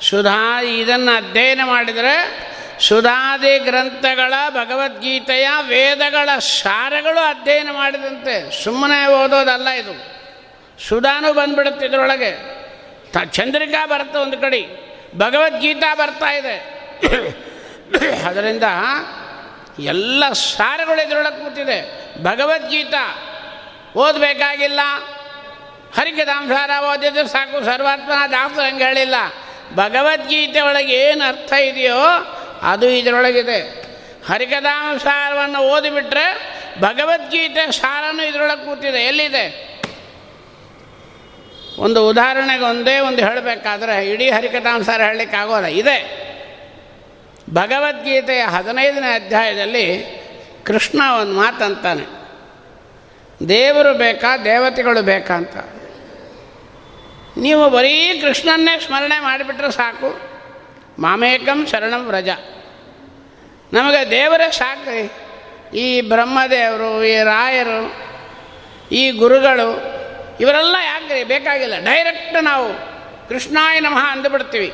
ಸುಧಾ ಇದನ್ನು ಅಧ್ಯಯನ ಮಾಡಿದರೆ ಸುಧಾದಿ ಗ್ರಂಥಗಳ, ಭಗವದ್ಗೀತೆಯ ವೇದಗಳ ಸಾರಗಳು ಅಧ್ಯಯನ ಮಾಡಿದಂತೆ. ಸುಮ್ಮನೆ ಓದೋದಲ್ಲ ಇದು. ಸುಧಾನು ಬಂದ್ಬಿಡುತ್ತೆ ಇದರೊಳಗೆ. ತ, ಚಂದ್ರಿಕಾ ಬರುತ್ತೆ ಒಂದು ಕಡೆ. ಭಗವದ್ಗೀತಾ ಬರ್ತಾ ಇದೆ. ಅದರಿಂದ ಎಲ್ಲ ಸಾರಗಳು ಇದರೊಳಗೆ ಕೂತಿದೆ. ಭಗವದ್ಗೀತಾ. ಓದಬೇಕಾಗಿಲ್ಲ. ಹರಿಕದಾಂಸಾರ ಓದಿದ್ರೆ ಸಾಕು, ಸರ್ವಾತ್ಮನ ದಾಸರು ಹಂಗೆ ಹೇಳಿಲ್ಲ. ಭಗವದ್ಗೀತೆ ಒಳಗೆ ಏನು ಅರ್ಥ ಇದೆಯೋ ಅದು ಇದರೊಳಗಿದೆ. ಹರಿಕದಾಂಸಾರವನ್ನು ಓದಿಬಿಟ್ರೆ ಭಗವದ್ಗೀತೆ ಸಾರನು ಇದರೊಳಗೆ ಕೂತಿದೆ. ಎಲ್ಲಿದೆ? ಒಂದು ಉದಾಹರಣೆಗೆ ಒಂದೇ ಒಂದು ಹೇಳಬೇಕಾದ್ರೆ, ಇಡೀ ಹರಿಕಥಾಂಸಾರ ಹೇಳಲಿಕ್ಕಾಗೋಲ್ಲ. ಇದೆ. ಭಗವದ್ಗೀತೆಯ ಹದಿನೈದನೇ ಅಧ್ಯಾಯದಲ್ಲಿ ಕೃಷ್ಣ ಒಂದು ಮಾತಂತಾನೆ, ದೇವರು ಬೇಕಾ, ದೇವತೆಗಳು ಬೇಕಾ ಅಂತ. ನೀವು ಬರೀ ಕೃಷ್ಣನ್ನೇ ಸ್ಮರಣೆ ಮಾಡಿಬಿಟ್ರೆ ಸಾಕು. ಮಾಮೇಕಂ ಶರಣಂ ವ್ರಜ. ನಮಗೆ ದೇವರೇ ಸಾಕು ಈ ಬ್ರಹ್ಮದೇವರು, ಈ ರಾಯರು, ಈ ಗುರುಗಳು, ಇವರೆಲ್ಲ ಯಾಕೆ ಬೇಕಾಗಿಲ್ಲ. ಡೈರೆಕ್ಟ್ ನಾವು ಕೃಷ್ಣಾಯ ನಮಃ ಅಂದುಬಿಡ್ತೀವಿ.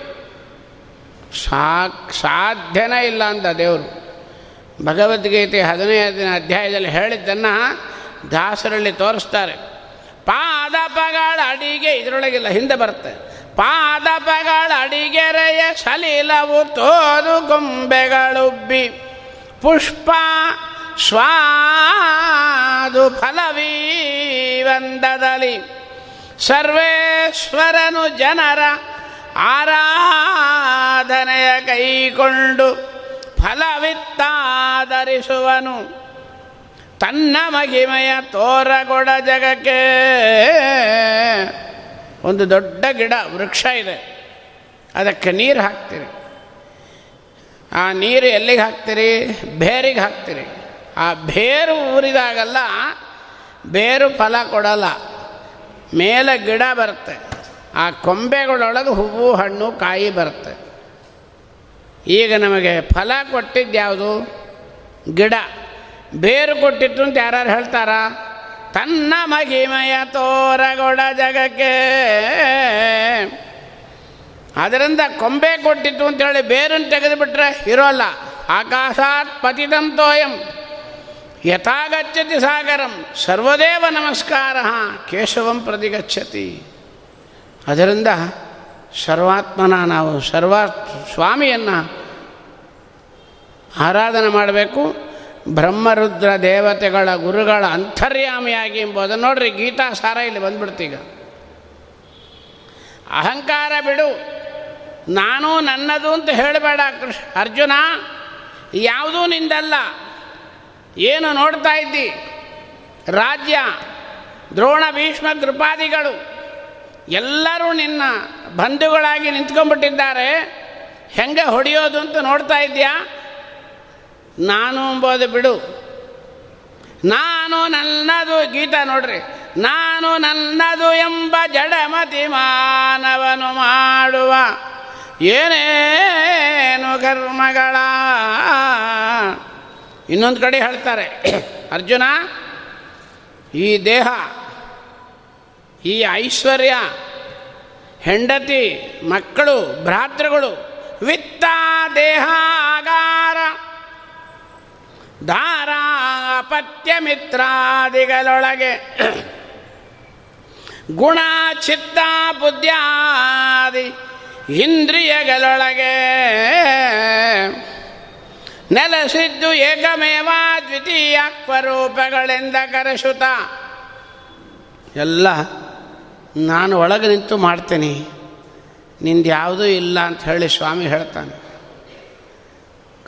ಸಾಕ್ ಸಾಧ್ಯನೇ ಇಲ್ಲ ಅಂದ ದೇವರು. ಭಗವದ್ಗೀತೆ ಹದಿನೈದನೇ ಅಧ್ಯಾಯದಲ್ಲಿ ಹೇಳಿದ್ದನ್ನು ದಾಸರಲ್ಲಿ ತೋರಿಸ್ತಾರೆ. ಪಾದಪಗಳ ಅಡಿಗೆ ಇದರೊಳಗಿಲ್ಲ, ಹಿಂದೆ ಬರುತ್ತೆ. ಪಾದಪಗಳ ಅಡಿಗೆರೆಯ ಸಲೀಲವು ತೋದು ಗೊಂಬೆಗಳುಬ್ಬಿ ಪುಷ್ಪ ಸ್ವಾದು ಫಲವೀವಂದದಲ್ಲಿ ಸರ್ವೇಶ್ವರನು ಜನರ ಆರಾಧನೆಯ ಕೈಕೊಂಡು ಫಲವಿತ್ತಾದರಿಸುವನು. ತನ್ನ ಮಹಿಮೆಯ ತೋರಗೊಡ ಜಗಕ್ಕೆ ಒಂದು ದೊಡ್ಡ ಗಿಡ, ವೃಕ್ಷ ಇದೆ. ಅದಕ್ಕೆ ನೀರು ಹಾಕ್ತೀರಿ. ಆ ನೀರು ಎಲ್ಲಿಗೆ ಹಾಕ್ತೀರಿ? ಬೇರಿಗೆ ಹಾಕ್ತೀರಿ. ಆ ಬೇರು ಊರಿದಾಗಲ್ಲ, ಬೇರು ಫಲ ಕೊಡಲ್ಲ. ಮೇಲೆ ಗಿಡ ಬರುತ್ತೆ. ಆ ಕೊಂಬೆಗಳೊಳಗೆ ಹೂವು, ಹಣ್ಣು, ಕಾಯಿ ಬರುತ್ತೆ. ಈಗ ನಮಗೆ ಫಲ ಕೊಟ್ಟಿದ್ದು ಯಾವುದು? ಗಿಡ. ಬೇರು ಕೊಟ್ಟಿತ್ತು ಅಂತ ಯಾರು ಹೇಳ್ತಾರ? ತನ್ನ ಮಹಿಮಯ ತೋರಗೊಡ ಜಗಕ್ಕೆ. ಅದರಿಂದ ಕೊಂಬೆ ಕೊಟ್ಟಿತ್ತು ಅಂತೇಳಿ ಬೇರನ್ನು ತೆಗೆದುಬಿಟ್ರೆ ಇರೋಲ್ಲ ಆಕಾಶಾತ್ ಪತಿತಂ ತೋಯಂ. ಯಥಾಗಚ್ಚತಿ ಸಾಗರಂ. ಸರ್ವದೇವ ನಮಸ್ಕಾರ. ಕೇಶವಂ ಪ್ರತಿಗಚ್ಚತಿ. ಅದರಿಂದ ಸರ್ವಾತ್ಮನ ನಾವು ಸರ್ವ ಸ್ವಾಮಿಯನ್ನು ಆರಾಧನೆ ಮಾಡಬೇಕು. ಬ್ರಹ್ಮರುದ್ರ ದೇವತೆಗಳ ಗುರುಗಳ ಅಂತರ್ಯಾಮಿಯಾಗಿ ಎಂಬುದನ್ನು ನೋಡ್ರಿ, ಗೀತಾ ಸಾರ ಇಲ್ಲಿ ಬಂದ್ಬಿಡ್ತೀಗ ಅಹಂಕಾರ ಬಿಡು, ನಾನು ನನ್ನದು ಅಂತ ಹೇಳಬೇಡ ಕೃಷ್ಣ, ಅರ್ಜುನ, ಯಾವುದೂ ನಿಂದಲ್ಲ. ಏನು ನೋಡ್ತಾ ಇದ್ದಿ? ರಾಜ್ಯ, ದ್ರೋಣ, ಭೀಷ್ಮ ಕೃಪಾದಿಗಳು ಎಲ್ಲರೂ ನಿನ್ನ ಬಂಧುಗಳಾಗಿ ನಿಂತ್ಕೊಂಡ್ಬಿಟ್ಟಿದ್ದಾರೆ. ಹೆಂಗೆ ಹೊಡೆಯೋದು ಅಂತ ನೋಡ್ತಾ ಇದ್ದೀಯಾ? ನಾನು ಎಂಬುದು ಬಿಡು. ನಾನು ನನ್ನದು ಗೀತಾ ನೋಡ್ರಿ. ನಾನು ನನ್ನದು ಎಂಬ ಜಡಮತಿ ಮಾನವನು ಮಾಡುವ. ಏನೇನು ಕರ್ಮಗಳ? ಇನ್ನೊಂದು ಕಡೆ ಹೇಳ್ತಾರೆ. ಅರ್ಜುನ, ಈ ದೇಹ ಈ ಐಶ್ವರ್ಯ, ಹೆಂಡತಿ, ಮಕ್ಕಳು, ಭ್ರಾತೃಗಳು, ವಿತ್ತ, ದೇಹ, ಆಗಾರ, ಧಾರಾಪತ್ಯ ಮಿತ್ರಾದಿಗಳೊಳಗೆ, ಗುಣ, ಚಿತ್ತ ಬುದ್ಧಾದಿ ಇಂದ್ರಿಯಗಳೊಳಗೆ ನೆಲೆಸಿದ್ದು ಏಕಮೇವ ದ್ವಿತೀಯ ಸ್ವರೂಪಗಳಿಂದ ಕರೆಸುತ್ತ. ಎಲ್ಲ ನಾನು ಒಳಗೆ ನಿಂತು ಮಾಡ್ತೀನಿ. ನಿಂದು ಯಾವುದೂ ಇಲ್ಲ ಅಂತ ಹೇಳಿ ಸ್ವಾಮಿ ಹೇಳ್ತಾನೆ.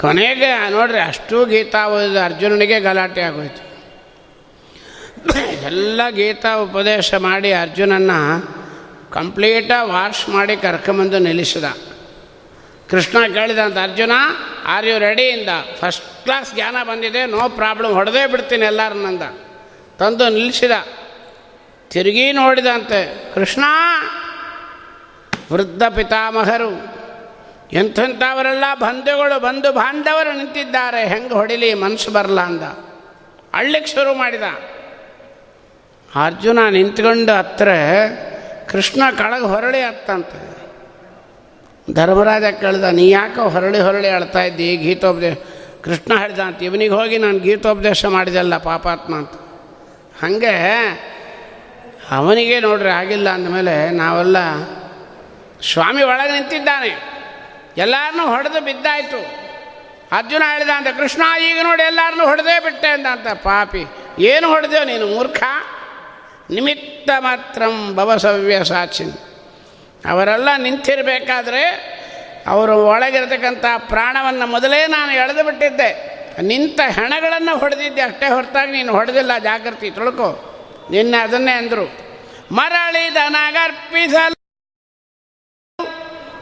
ಕೊನೆಗೆ ನೋಡ್ರಿ ಅಷ್ಟು ಗೀತಾ ಓದಿದ ಅರ್ಜುನನಿಗೆ ಗಲಾಟೆ ಆಗೋಯ್ತು. ಎಲ್ಲ ಗೀತಾ ಉಪದೇಶ ಮಾಡಿ ಅರ್ಜುನನ್ನು ಕಂಪ್ಲೀಟಾಗಿ ವಾಶ್ ಮಾಡಿ ಕರ್ಕೊಂಬಂದು ನಿಲ್ಲಿಸಿದ. ಕೃಷ್ಣ ಕೇಳಿದ ಅಂತ ಅರ್ಜುನ ಆರ್ ಯು ರೆಡಿ ಇಂದ ಫಸ್ಟ್ ಕ್ಲಾಸ್ ಜ್ಞಾನ ಬಂದಿದೆ ನೋ ಪ್ರಾಬ್ಲಮ್ ಹೊಡೆದೇ ಬಿಡ್ತೀನಿ ಎಲ್ಲರನ್ನಂದ. ತಂದು ನಿಲ್ಲಿಸಿದ. ತಿರುಗಿ ನೋಡಿದಂತೆ, ಕೃಷ್ಣ, ವೃದ್ಧ ಪಿತಾಮಹರು ಎಂಥವರೆಲ್ಲ ಬಂಧುಗಳು ಬಂಧು ಬಾಂಧವರು ನಿಂತಿದ್ದಾರೆ, ಹೆಂಗೆ ಹೊಡಿಲಿ ಮನಸ್ಸು ಬರಲ್ಲ ಅಂದ. ಅಳ್ಳಿಕ್ಕೆ ಶುರು ಮಾಡಿದ. ಅರ್ಜುನ ನಿಂತ್ಕೊಂಡು ಹತ್ರ ಕೃಷ್ಣ ಕಳಗೆ ಹೊರಳಿ ಹತ್ತಂತೆ. ಧರ್ಮರಾಜ ಕೇಳ್ದ, ನೀ ಯಾಕೋ ಹೊರಳಿ ಹೊರಳಿ ಅಳ್ತಾ ಇದ್ದಿ? ಗೀತೋಪದೇಶ, ಕೃಷ್ಣ ಹೇಳ್ದ ಅಂತ, ಇವನಿಗೆ ಹೋಗಿ ನಾನು ಗೀತೋಪದೇಶ ಮಾಡಿದೆಲ್ಲ ಪಾಪಾತ್ಮ ಅಂತ. ಹಾಗೆ ಅವನಿಗೆ ನೋಡ್ರಿ ಆಗಿಲ್ಲ ಅಂದಮೇಲೆ ನಾವೆಲ್ಲ ಸ್ವಾಮಿ ಒಳಗೆ ನಿಂತಿದ್ದಾನೆ. ಎಲ್ಲರನ್ನೂ ಹೊಡೆದು ಬಿದ್ದಾಯಿತು. ಅರ್ಜುನ ಹೇಳಿದ ಅಂತ, ಕೃಷ್ಣ, ಈಗ ನೋಡಿ ಎಲ್ಲರನ್ನೂ ಹೊಡೆದೇ ಬಿಟ್ಟೆ ಅಂತ ಪಾಪಿ, ಏನು ಹೊಡೆದೇವು ನೀನು, ಮೂರ್ಖ? ನಿಮಿತ್ತ ಮಾತ್ರ ಭವಸವ್ಯ ಸಾಚಿನ್. ಅವರೆಲ್ಲ ನಿಂತಿರಬೇಕಾದ್ರೆ ಅವರು ಒಳಗಿರತಕ್ಕಂಥ ಪ್ರಾಣವನ್ನು ಮೊದಲೇ ನಾನು ಎಳೆದು ಬಿಟ್ಟಿದ್ದೆ. ನಿಂತ ಹೆಣಗಳನ್ನು ಹೊಡೆದಿದ್ದೆ, ಅಷ್ಟೇ ಹೊರತಾಗಿ ನೀನು ಹೊಡೆದಿಲ್ಲ ಜಾಗೃತಿ ತಿಳ್ಕೊ. ನಿನ್ನೆ ಅದನ್ನೇ ಅಂದರು.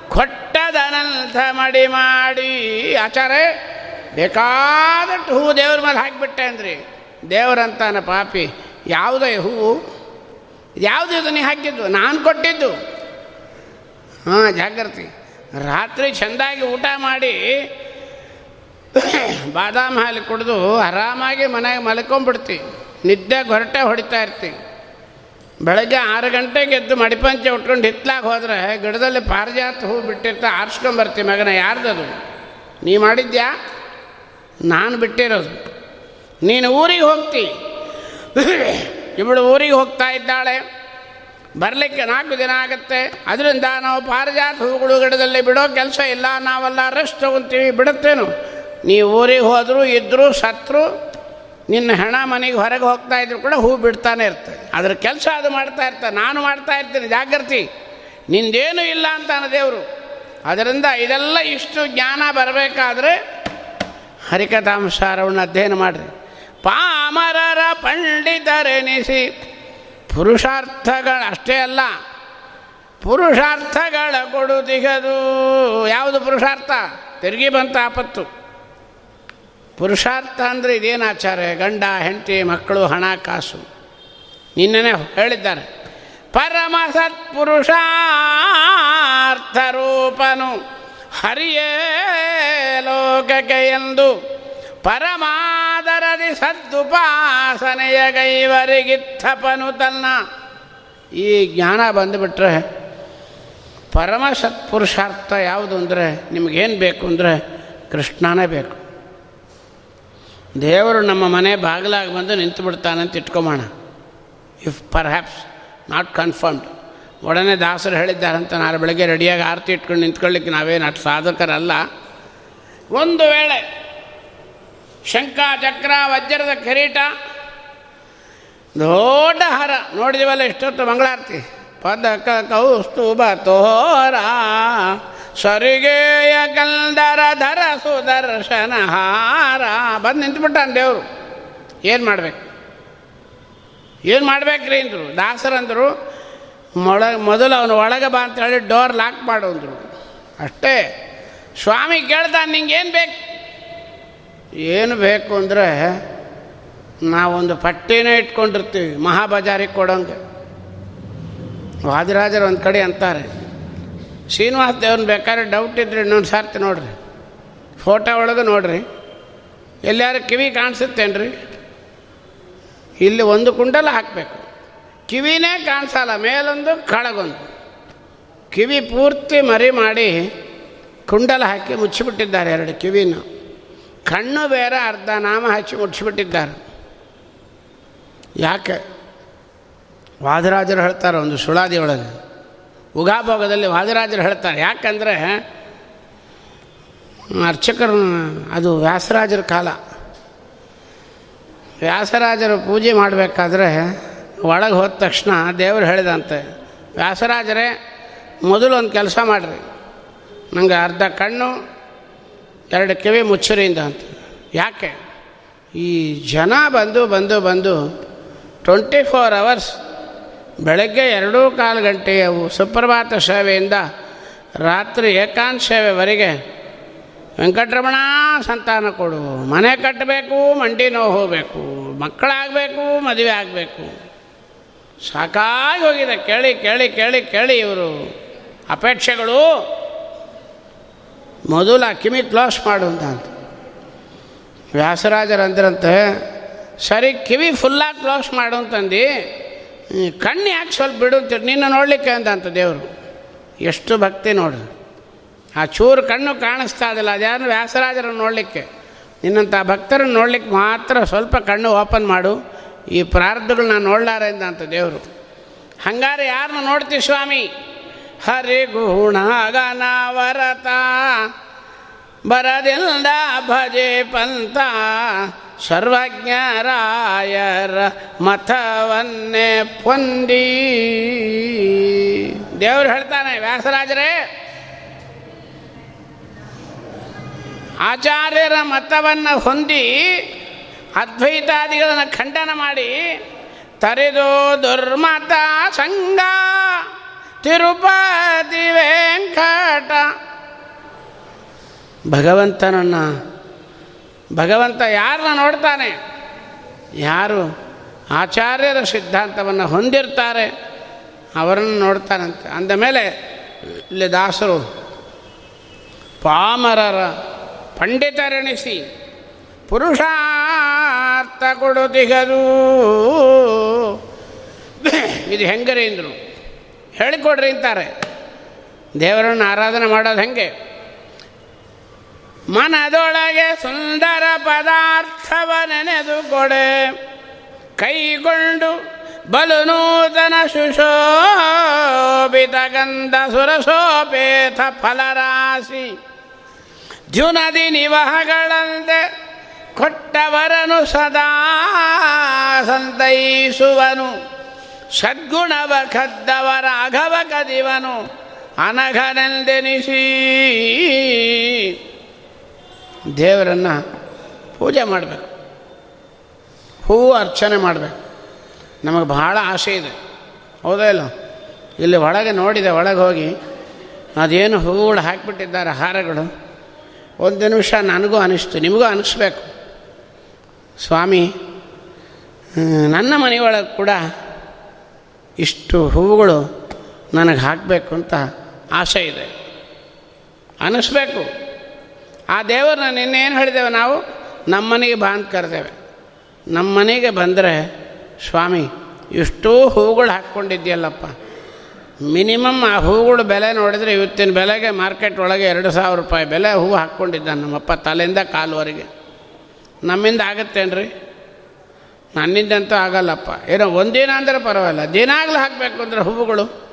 ಕೊಟ್ಟ ಕೊಟ್ಟದನಂತ ಮಡಿ ಮಾಡಿ ಆಚಾರೆ ಬೇಕಾದಟ್ಟು ಹೂವು ದೇವ್ರ ಮೇಲೆ ಹಾಕಿಬಿಟ್ಟೆ ಅಂದ್ರಿ. ದೇವರಂತಾನ ಪಾಪಿ. ಯಾವುದೇ ಹೂವು, ಯಾವುದು ಇದು ನೀ ಹಾಕಿದ್ದು, ನಾನು ಕೊಟ್ಟಿದ್ದು. ಹಾಂ ಜಾಗೃತಿ ರಾತ್ರಿ ಚೆಂದಾಗಿ ಊಟ ಮಾಡಿ ಬಾದಾಮಿ ಹಾಲು ಕುಡಿದು ಆರಾಮಾಗಿ ಮನೆಗೆ ಮಲ್ಕೊಂಡ್ಬಿಡ್ತಿ ನಿದ್ದೆ ಹೊರಟೆ ಹೊಡಿತಾ ಇರ್ತೀವಿ. ಬೆಳಗ್ಗೆ ಆರು ಗಂಟೆಗೆ ಎದ್ದು ಮಡಿಪಂಚೆ ಉಟ್ಕೊಂಡು ಹಿತ್ಲಾಗ ಹೋದರೆ ಗಿಡದಲ್ಲಿ ಪಾರಿಜಾತ ಹೂ ಬಿಟ್ಟಿರ್ತಾ ಆರಿಸ್ಕೊಂಬರ್ತಿ ಮಗನ, ಯಾರ್ದದು? ನೀ ಮಾಡಿದ್ಯಾ? ನಾನು ಬಿಟ್ಟಿರೋದು. ನೀನು ಊರಿಗೆ ಹೋಗ್ತಿ. ಇವಳು ಊರಿಗೆ ಹೋಗ್ತಾ ಇದ್ದಾಳೆ. ಬರಲಿಕ್ಕೆ ನಾಲ್ಕು ದಿನ ಆಗುತ್ತೆ. ಅದರಿಂದ ನಾವು ಪಾರಿಜಾತ ಹೂಗಳು ಗಿಡದಲ್ಲಿ ಬಿಡೋ ಕೆಲಸ ಇಲ್ಲ, ನಾವೆಲ್ಲ ರೆಸ್ಟ್ ತೊಗೊತೀವಿ, ಬಿಡುತ್ತೇನು? ನೀವು ಊರಿಗೆ ಹೋದರೂ ಇದ್ದರೂ ಸತ್ರು ನಿನ್ನ ಹೆಣ ಮನೆಗೆ ಹೊರಗೆ ಹೋಗ್ತಾ ಇದ್ರು ಕೂಡ ಹೂ ಬಿಡ್ತಾನೆ ಇರ್ತದೆ. ಅದ್ರ ಕೆಲಸ ಅದು ಮಾಡ್ತಾ ಇರ್ತಾನೆ ನಾನು ಮಾಡ್ತಾ ಇರ್ತೀನಿ ಜಾಗೃತಿ ನಿಂದೇನೂ ಇಲ್ಲ ಅಂತಾನೆ ದೇವರು. ಅದರಿಂದ ಇದೆಲ್ಲ ಇಷ್ಟು ಜ್ಞಾನ ಬರಬೇಕಾದ್ರೆ ಹರಿಕಥಾಂಸಾರವನ್ನು ಅಧ್ಯಯನ ಮಾಡಿರಿ. ಪಾಮರರ ಪಂಡಿತರೆನಿಸಿ ಪುರುಷಾರ್ಥಗಳ, ಅಷ್ಟೇ ಅಲ್ಲ, ಪುರುಷಾರ್ಥಗಳ ಕೊಡುತಿಗದು ಯಾವುದು ಪುರುಷಾರ್ಥ? ತಿರುಗಿ ಬಂತ ಆಪತ್ತು. ಪುರುಷಾರ್ಥ ಅಂದರೆ ಇದೇನು ಆಚಾರ? ಗಂಡ, ಹೆಂಡತಿ, ಮಕ್ಕಳು, ಹಣ, ಕಾಸು. ನಿನ್ನೇ ಹೇಳಿದ್ದಾರೆ. ಪರಮ ಸತ್ಪುರುಷಾರ್ಥ ರೂಪನು ಹರಿಯೇ ಲೋಕಕ್ಕೆ ಎಂದು ಪರಮಾದರದಿ ಸದ್ದುಪಾಸನೆಯ ಗೈವರಿಗಿತ್ತಪನು ತನ್ನ. ಈ ಜ್ಞಾನ ಬಂದುಬಿಟ್ರೆ ಪರಮ ಸತ್ಪುರುಷಾರ್ಥ ಯಾವುದು ಅಂದರೆ ನಿಮಗೇನು ಬೇಕು ಅಂದರೆ ಕೃಷ್ಣನೇ ಬೇಕು. ದೇವರು ನಮ್ಮ ಮನೆ ಬಾಗಿಲಾಗಿ ಬಂದು ನಿಂತು ಬಿಡ್ತಾನೆ ಅಂತ ಇಟ್ಕೊಂಬೋಣ ಇಫ್ ಪರ್ಹ್ಯಾಪ್ಸ್ ನಾಟ್ ಕನ್ಫರ್ಮ್ಡ್ ಒಡನೆ ದಾಸರು ಹೇಳಿದ್ದಾರಂತ ನಾಳೆ ಬೆಳಗ್ಗೆ ರೆಡಿಯಾಗಿ ಆರತಿ ಇಟ್ಕೊಂಡು ನಿಂತ್ಕೊಳ್ಳಿಕ್ಕೆ ನಾವೇನು ಅಷ್ಟು ಸಾಧಕರಲ್ಲ. ಒಂದು ವೇಳೆ ಶಂಖ, ಚಕ್ರ, ವಜ್ರದ ಕಿರೀಟ, ದೊಡ್ಡ ಹರ, ನೋಡಿದೀವಲ್ಲ ಎಷ್ಟೊತ್ತು ಮಂಗಳಾರತಿ. ಪದಕ ಕೌಸ್ತುಭ ತೋರ. ಸರಿಗೆಯ ಗಂಧರ ಧರ ಸುದರ್ಶನ ಹಾರ. ಬಂದು ನಿಂತ್ಬಿಟ್ಟಾನ ದೇವರು. ಏನು ಮಾಡ್ಬೇಕು? ಏನು ಮಾಡ್ಬೇಕ್ರಿ ಅಂದರು. ದಾಸರಂದರು ಮೊಳ, ಮೊದಲು ಅವನು ಒಳಗೆ ಬಾ ಅಂತ ಹೇಳಿ ಡೋರ್ ಲಾಕ್ ಮಾಡು ಅಂದರು. ಅಷ್ಟೇ. ಸ್ವಾಮಿ ಕೇಳ್ತಾನೆ ನಿಂಗೆ ಏನು ಬೇಕು? ಏನು ಬೇಕು ಅಂದರೆ ನಾವೊಂದು ಪಟ್ಟಿನೇ ಇಟ್ಕೊಂಡಿರ್ತೀವಿ, ಮಹಾಬಜಾರಿಗೆ ಕೊಡೋಂಗೆ. ವಾದಿರಾಜರು ಒಂದು ಕಡೆ ಅಂತಾರೆ ಶ್ರೀನಿವಾಸ ದೇವ್ರನ್ನ ಬೇಕಾದ್ರೆ ಡೌಟ್ ಇದ್ರೆ ಇನ್ನೊಂದು ಸಾರ್ತಿ ನೋಡ್ರಿ. ಫೋಟೋ ಒಳಗೆ ನೋಡ್ರಿ. ಎಲ್ಲಾರು ಕಿವಿ ಕಾಣಿಸುತ್ತೇನ್ರಿ? ಇಲ್ಲಿ ಒಂದು ಕುಂಡಲ ಹಾಕಬೇಕು. ಕಿವಿನೇ ಕಾಣಿಸಲ್ಲ, ಮೇಲೊಂದು ಕಳಗೊಂದು. ಕಿವಿ ಪೂರ್ತಿ ಮರಿ ಮಾಡಿ ಕುಂಡಲ ಹಾಕಿ ಮುಚ್ಚಿಬಿಟ್ಟಿದ್ದಾರೆ ಎರಡು ಕಿವಿನ. ಕಣ್ಣು ಬೇರೆ, ಅರ್ಧ ನಾಮ ಹಚ್ಚಿ ಮುಚ್ಚಿಬಿಟ್ಟಿದ್ದಾರೆ. ಯಾಕೆ? ವಾದರಾಜರು ಹೇಳ್ತಾರೆ ಒಂದು ಸುಳಾದಿ ಒಳಗೆ. ಉಗಾಭೋಗದಲ್ಲಿ ವಾದರಾಜರು ಹೇಳ್ತಾರೆ. ಯಾಕಂದರೆ ಅರ್ಚಕರು ಅದು ವ್ಯಾಸರಾಜರ ಕಾಲ. ವ್ಯಾಸರಾಜರು ಪೂಜೆ ಮಾಡಬೇಕಾದ್ರೆ ಒಳಗೆ ಹೋದ ತಕ್ಷಣ ದೇವರು ಹೇಳಿದಂತೆ, ವ್ಯಾಸರಾಜರೇ, ಮೊದಲು ಒಂದು ಕೆಲಸ ಮಾಡಿರಿ. ನನಗೆ ಅರ್ಧ ಕಣ್ಣು, ಎರಡು ಕಿವಿ ಮುಚ್ಚುರಿಯಿಂದ ಅಂತ. ಯಾಕೆ? ಈ ಜನ ಬಂದು ಬಂದು ಬಂದು ಟ್ವೆಂಟಿ ಫೋರ್ ಅವರ್ಸ್ ಬೆಳಗ್ಗೆ ಎರಡೂ ಕಾಲು ಗಂಟೆಯ ಸುಪ್ರಭಾತ ಸೇವೆಯಿಂದ ರಾತ್ರಿ ಏಕಾಂತ ಸೇವೆವರೆಗೆ ವೆಂಕಟರಮಣ ಸಂತಾನ ಕೊಡು. ಮನೆ ಕಟ್ಟಬೇಕು, ಮಂಡಿ ನೋವು ಹೋಗಬೇಕು, ಮಕ್ಕಳಾಗಬೇಕು, ಮದುವೆ ಆಗಬೇಕು. ಸಾಕಾಗಿ ಹೋಗಿದೆ. ಕೇಳಿ ಕೇಳಿ ಕೇಳಿ ಕೇಳಿ ಇವರು. ಅಪೇಕ್ಷೆಗಳು ಮೊದಲು ಆ ಕಿಮಿ ಕ್ಲೋಸ್ ಮಾಡು ಅಂತ ಅಂತ. ವ್ಯಾಸರಾಜರು ಅಂದ್ರಂತೆ ಸರಿ, ಕಿವಿ ಫುಲ್ಲಾಗಿ ಕ್ಲೋಸ್ ಮಾಡು ಅಂತಂದು ಕಣ್ಣು ಯಾಕೆ ಸ್ವಲ್ಪ ಬಿಡು ಅಂತೀರಿ ನಿನ್ನ ನೋಡಲಿಕ್ಕೆ ಅಂತ ಅಂತ ದೇವರು. ಎಷ್ಟು ಭಕ್ತಿ ನೋಡ್ರಿ. ಆ ಚೂರು ಕಣ್ಣು ಕಾಣಿಸ್ತಾ ಇದಿಲ್ಲ ಅದ್ಯಾರು ವ್ಯಾಸರಾಜರನ್ನು ನೋಡಲಿಕ್ಕೆ. ನಿನ್ನಂಥ ಭಕ್ತರನ್ನು ನೋಡ್ಲಿಕ್ಕೆ ಮಾತ್ರ ಸ್ವಲ್ಪ ಕಣ್ಣು ಓಪನ್ ಮಾಡು. ಈ ಪ್ರಾರ್ಥಗಳು ನಾನು ನೋಡ್ಲಾರಿಂದ ಅಂತ ದೇವರು. ಹಂಗಾರೆ ಯಾರನ್ನ ನೋಡ್ತೀವಿ ಸ್ವಾಮಿ? ಹರಿ ಗುಣ ಗನ ವರತ ಬರದಿಂದ ಭಜೆ ಪಂಥ ಸರ್ವಜ್ಞರಾಯರ ಮತವನ್ನೇ ಪೊಂದಿ ದೇವರು ಹೇಳ್ತಾನೆ, ವ್ಯಾಸರಾಜರೇ, ಆಚಾರ್ಯರ ಮತವನ್ನು ಹೊಂದಿ ಅದ್ವೈತಾದಿಗಳನ್ನು ಖಂಡನ ಮಾಡಿ, ತರಿದು ದುರ್ಮತ ಸಂಘ, ತಿರುಪತಿ ವೆಂಕಟ. ಭಗವಂತನನ್ನು ಭಗವಂತ ಯಾರನ್ನ ನೋಡ್ತಾನೆ? ಯಾರು? ಆಚಾರ್ಯರ ಸಿದ್ಧಾಂತವನ್ನು ಹೊಂದಿರ್ತಾರೆ. ಅವರನ್ನು ನೋಡ್ತಾನಂತೆ. ಅಂದಮೇಲೆ ಇಲ್ಲಿ ದಾಸರು, ಪಾಮರರ ಪಂಡಿತರೆಣಿಸಿ, ಪುರುಷಾರ್ಥ ಕೊಡುತ್ತಿಗದು ಇದು ಹೆಂಗರಿ ಅಂದರು ಹೇಳಿಕೊಡ್ರಿ ಅಂತಾರೆ. ದೇವರನ್ನು ಆರಾಧನೆ ಮಾಡೋದು ಹೆಂಗೆ? ಮನದೊಳಗೆ ಸುಂದರ ಪದಾರ್ಥವ ನೆನೆದು ಕೊಡೆ. ಕೈಗೊಂಡು ಬಲು ನೂತನ ಸುಶೋಭಿತ ಗಂಧ ಸುರಸೋಪೇತ ಫಲರಾಶಿ. ಜುನದಿ ನಿವಹಗಳಂತೆ ಕೊಟ್ಟವರನು ಸದಾ ಸಂತೈಸುವನು. ಸದ್ಗುಣವ ಕದ್ದವರ ಅಘವ ಕದಿವನು. ಅನಘನೆಂದೆನಿಸಿ ದೇವರನ್ನು ಪೂಜೆ ಮಾಡಬೇಕು. ಹೂವು ಅರ್ಚನೆ ಮಾಡಬೇಕು. ನಮಗೆ ಬಹಳ ಆಸೆ ಇದೆ. ಹೌದಾ ಇಲ್ಲ? ಇಲ್ಲಿ ಒಳಗೆ ನೋಡಿದೆ, ಒಳಗೆ ಹೋಗಿ. ಅದೇನು ಹೂಗಳು ಹಾಕಿಬಿಟ್ಟಿದ್ದಾರೆ ಹಾರಗಳು. ಒಂದು ನಿಮಿಷ ನನಗೂ ಅನಿಸ್ತು, ನಿಮಗೂ ಅನಿಸ್ಬೇಕು. ಸ್ವಾಮಿ ನನ್ನ ಮನೆಯೊಳಗೆ ಕೂಡ ಇಷ್ಟು ಹೂವುಗಳು ನನಗೆ ಹಾಕಬೇಕು ಅಂತ ಆಸೆ ಇದೆ. ಅನ್ನಿಸ್ಬೇಕು ಆ ದೇವರನ್ನ ನಿನ್ನೇನು ಹೇಳಿದ್ದೇವೆ ನಾವು? ನಮ್ಮನೆಗೆ ಬಾ ಅಂತ ಕರೆದೇವೆ. ನಮ್ಮನೆಗೆ ಬಂದರೆ, ಸ್ವಾಮಿ, ಎಷ್ಟೋ ಹೂಗಳು ಹಾಕ್ಕೊಂಡಿದ್ದೀಯಲ್ಲಪ್ಪ. ಮಿನಿಮಮ್ ಆ ಹೂಗಳು ಬೆಲೆ ನೋಡಿದರೆ ಇವತ್ತಿನ ಬೆಲೆಗೆ ಮಾರ್ಕೆಟ್ ಒಳಗೆ ಎರಡು ಸಾವಿರ ರೂಪಾಯಿ ಬೆಲೆ ಹೂವು ಹಾಕ್ಕೊಂಡಿದ್ದಾನೆ ನಮ್ಮಪ್ಪ ತಲೆಯಿಂದ ಕಾಲುವರೆಗೆ. ನಮ್ಮಿಂದ ಆಗತ್ತೇನ್ರಿ? ನನ್ನಿಂದಂತೂ ಆಗಲ್ಲಪ್ಪ. ಏನೋ ಒಂದಿನ ಅಂದರೆ ಪರವಾಗಿಲ್ಲ. ದಿನಾಗಲೂ ಹಾಕಬೇಕು ಅಂದರೆ ಹೂವುಗಳು.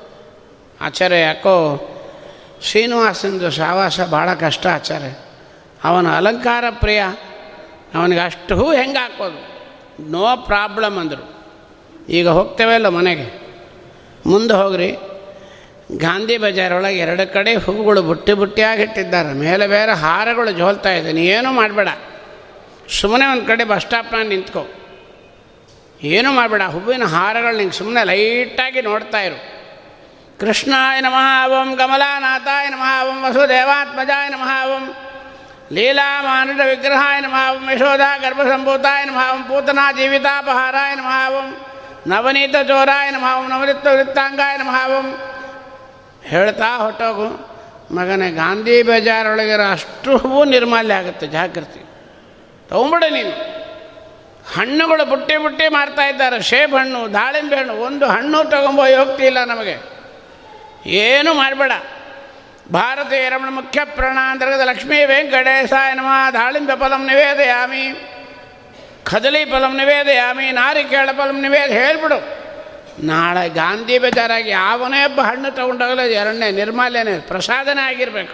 ಆಚಾರ್ಯ ಯಾಕೋ ಶ್ರೀನಿವಾಸಂದು ಸಾವಾಸ ಭಾಳ ಕಷ್ಟ ಆಚಾರ್ಯ. ಅವನ ಅಲಂಕಾರ ಪ್ರಿಯ. ಅವನಿಗೆ ಅಷ್ಟು ಹೂ ಹೆಂಗೆ ಹಾಕೋದು? ನೋ ಪ್ರಾಬ್ಲಮ್ ಅಂದರು. ಈಗ ಹೋಗ್ತೇವೆ ಅಲ್ಲ ಮನೆಗೆ? ಮುಂದೆ ಹೋಗ್ರಿ. ಗಾಂಧಿ ಬಜಾರ್ ಒಳಗೆ ಎರಡು ಕಡೆ ಹೂಗಳು ಬುಟ್ಟಿ ಬುಟ್ಟಿಯಾಗಿ ಇಟ್ಟಿದ್ದಾರೆ. ಮೇಲೆ ಬೇರೆ ಹಾರಗಳು ಜೋಲ್ತಾ ಇದೆ. ಏನೂ ಮಾಡಬೇಡ. ಸುಮ್ಮನೆ ಒಂದು ಕಡೆ ಬಸ್ ಸ್ಟಾಪ್ನಾಗ ನಿಂತ್ಕೋ. ಏನೂ ಮಾಡಬೇಡ. ಹೂವಿನ ಹಾರಗಳು ನಿಂಗೆ ಸುಮ್ಮನೆ ಲೈಟಾಗಿ ನೋಡ್ತಾ ಇರು. ಕೃಷ್ಣಾಯ ನಮಃ ಓಂ ಕಮಲಾನಾಥಾಯ ನಮಃ ಓಂ ವಸುದೇವಾತ್ಮಜಾಯ ನಮಃ ವಿಗ್ರಹಾಯ ನಮಃ ಓಂ ಯಶೋಧಾ ನಮಃ ಓಂ ಪೂತನಾ ನಮಃ ಓಂ ನವನೀತ ಚೋರಾಯ ನಮಃ ನವನಿತ್ತ ವೃತ್ತಾಂಗಾಯ ನಮಃ ಹೇಳ್ತಾ ಹೊಟ್ಟೋಗು, ಮಗನೇ, ಗಾಂಧಿ ಬೇಜಾರೊಳಗಿರೋ ಅಷ್ಟು ನಿರ್ಮಾಲ್ಯ ಆಗುತ್ತೆ, ಜಾಗೃತಿ. ತೊಗೊಂಬಿಡ ನೀನು. ಹಣ್ಣುಗಳು ಬುಟ್ಟಿ ಬುಟ್ಟಿ ಮಾರ್ತಾ ಇದ್ದಾರೆ ಸೇಬ್ ಹಣ್ಣು, ದಾಳಿಂಬೆ ಹಣ್ಣು, ಒಂದು ಹಣ್ಣು ತೊಗೊಂಬೋ ಹೋಗ್ತಿಲ್ಲ ನಮಗೆ. ಏನು ಮಾಡಬೇಡ. ಭಾರತೀಯ ರಮಣ ಮುಖ್ಯ ಪ್ರಣಾಂತರ್ಗತ ಲಕ್ಷ್ಮೀ ವೆಂಕಟೇಶಾಯ ನಮಃ. ದಾಳಿಂಬೆ ಫಲಂ ನಿವೇದಯಾಮಿ. ಕದಲಿ ಫಲಂ ನಿವೇದಯಾಮಿ. ನಾರಿಕೇಳ ಫಲಂ ನಿವೇದ, ಹೇಳ್ಬಿಡು. ನಾಳೆ ಗಾಂಧಿ ಬೇಜಾರಾಗಿ ಯಾವನೇ ಒಬ್ಬ ಹಣ್ಣು ತೊಗೊಂಡೋಗಲ್ಲ ಎರಡನೇ ನಿರ್ಮಾಲ್ಯನೇ, ಪ್ರಸಾದನೇ ಆಗಿರಬೇಕು.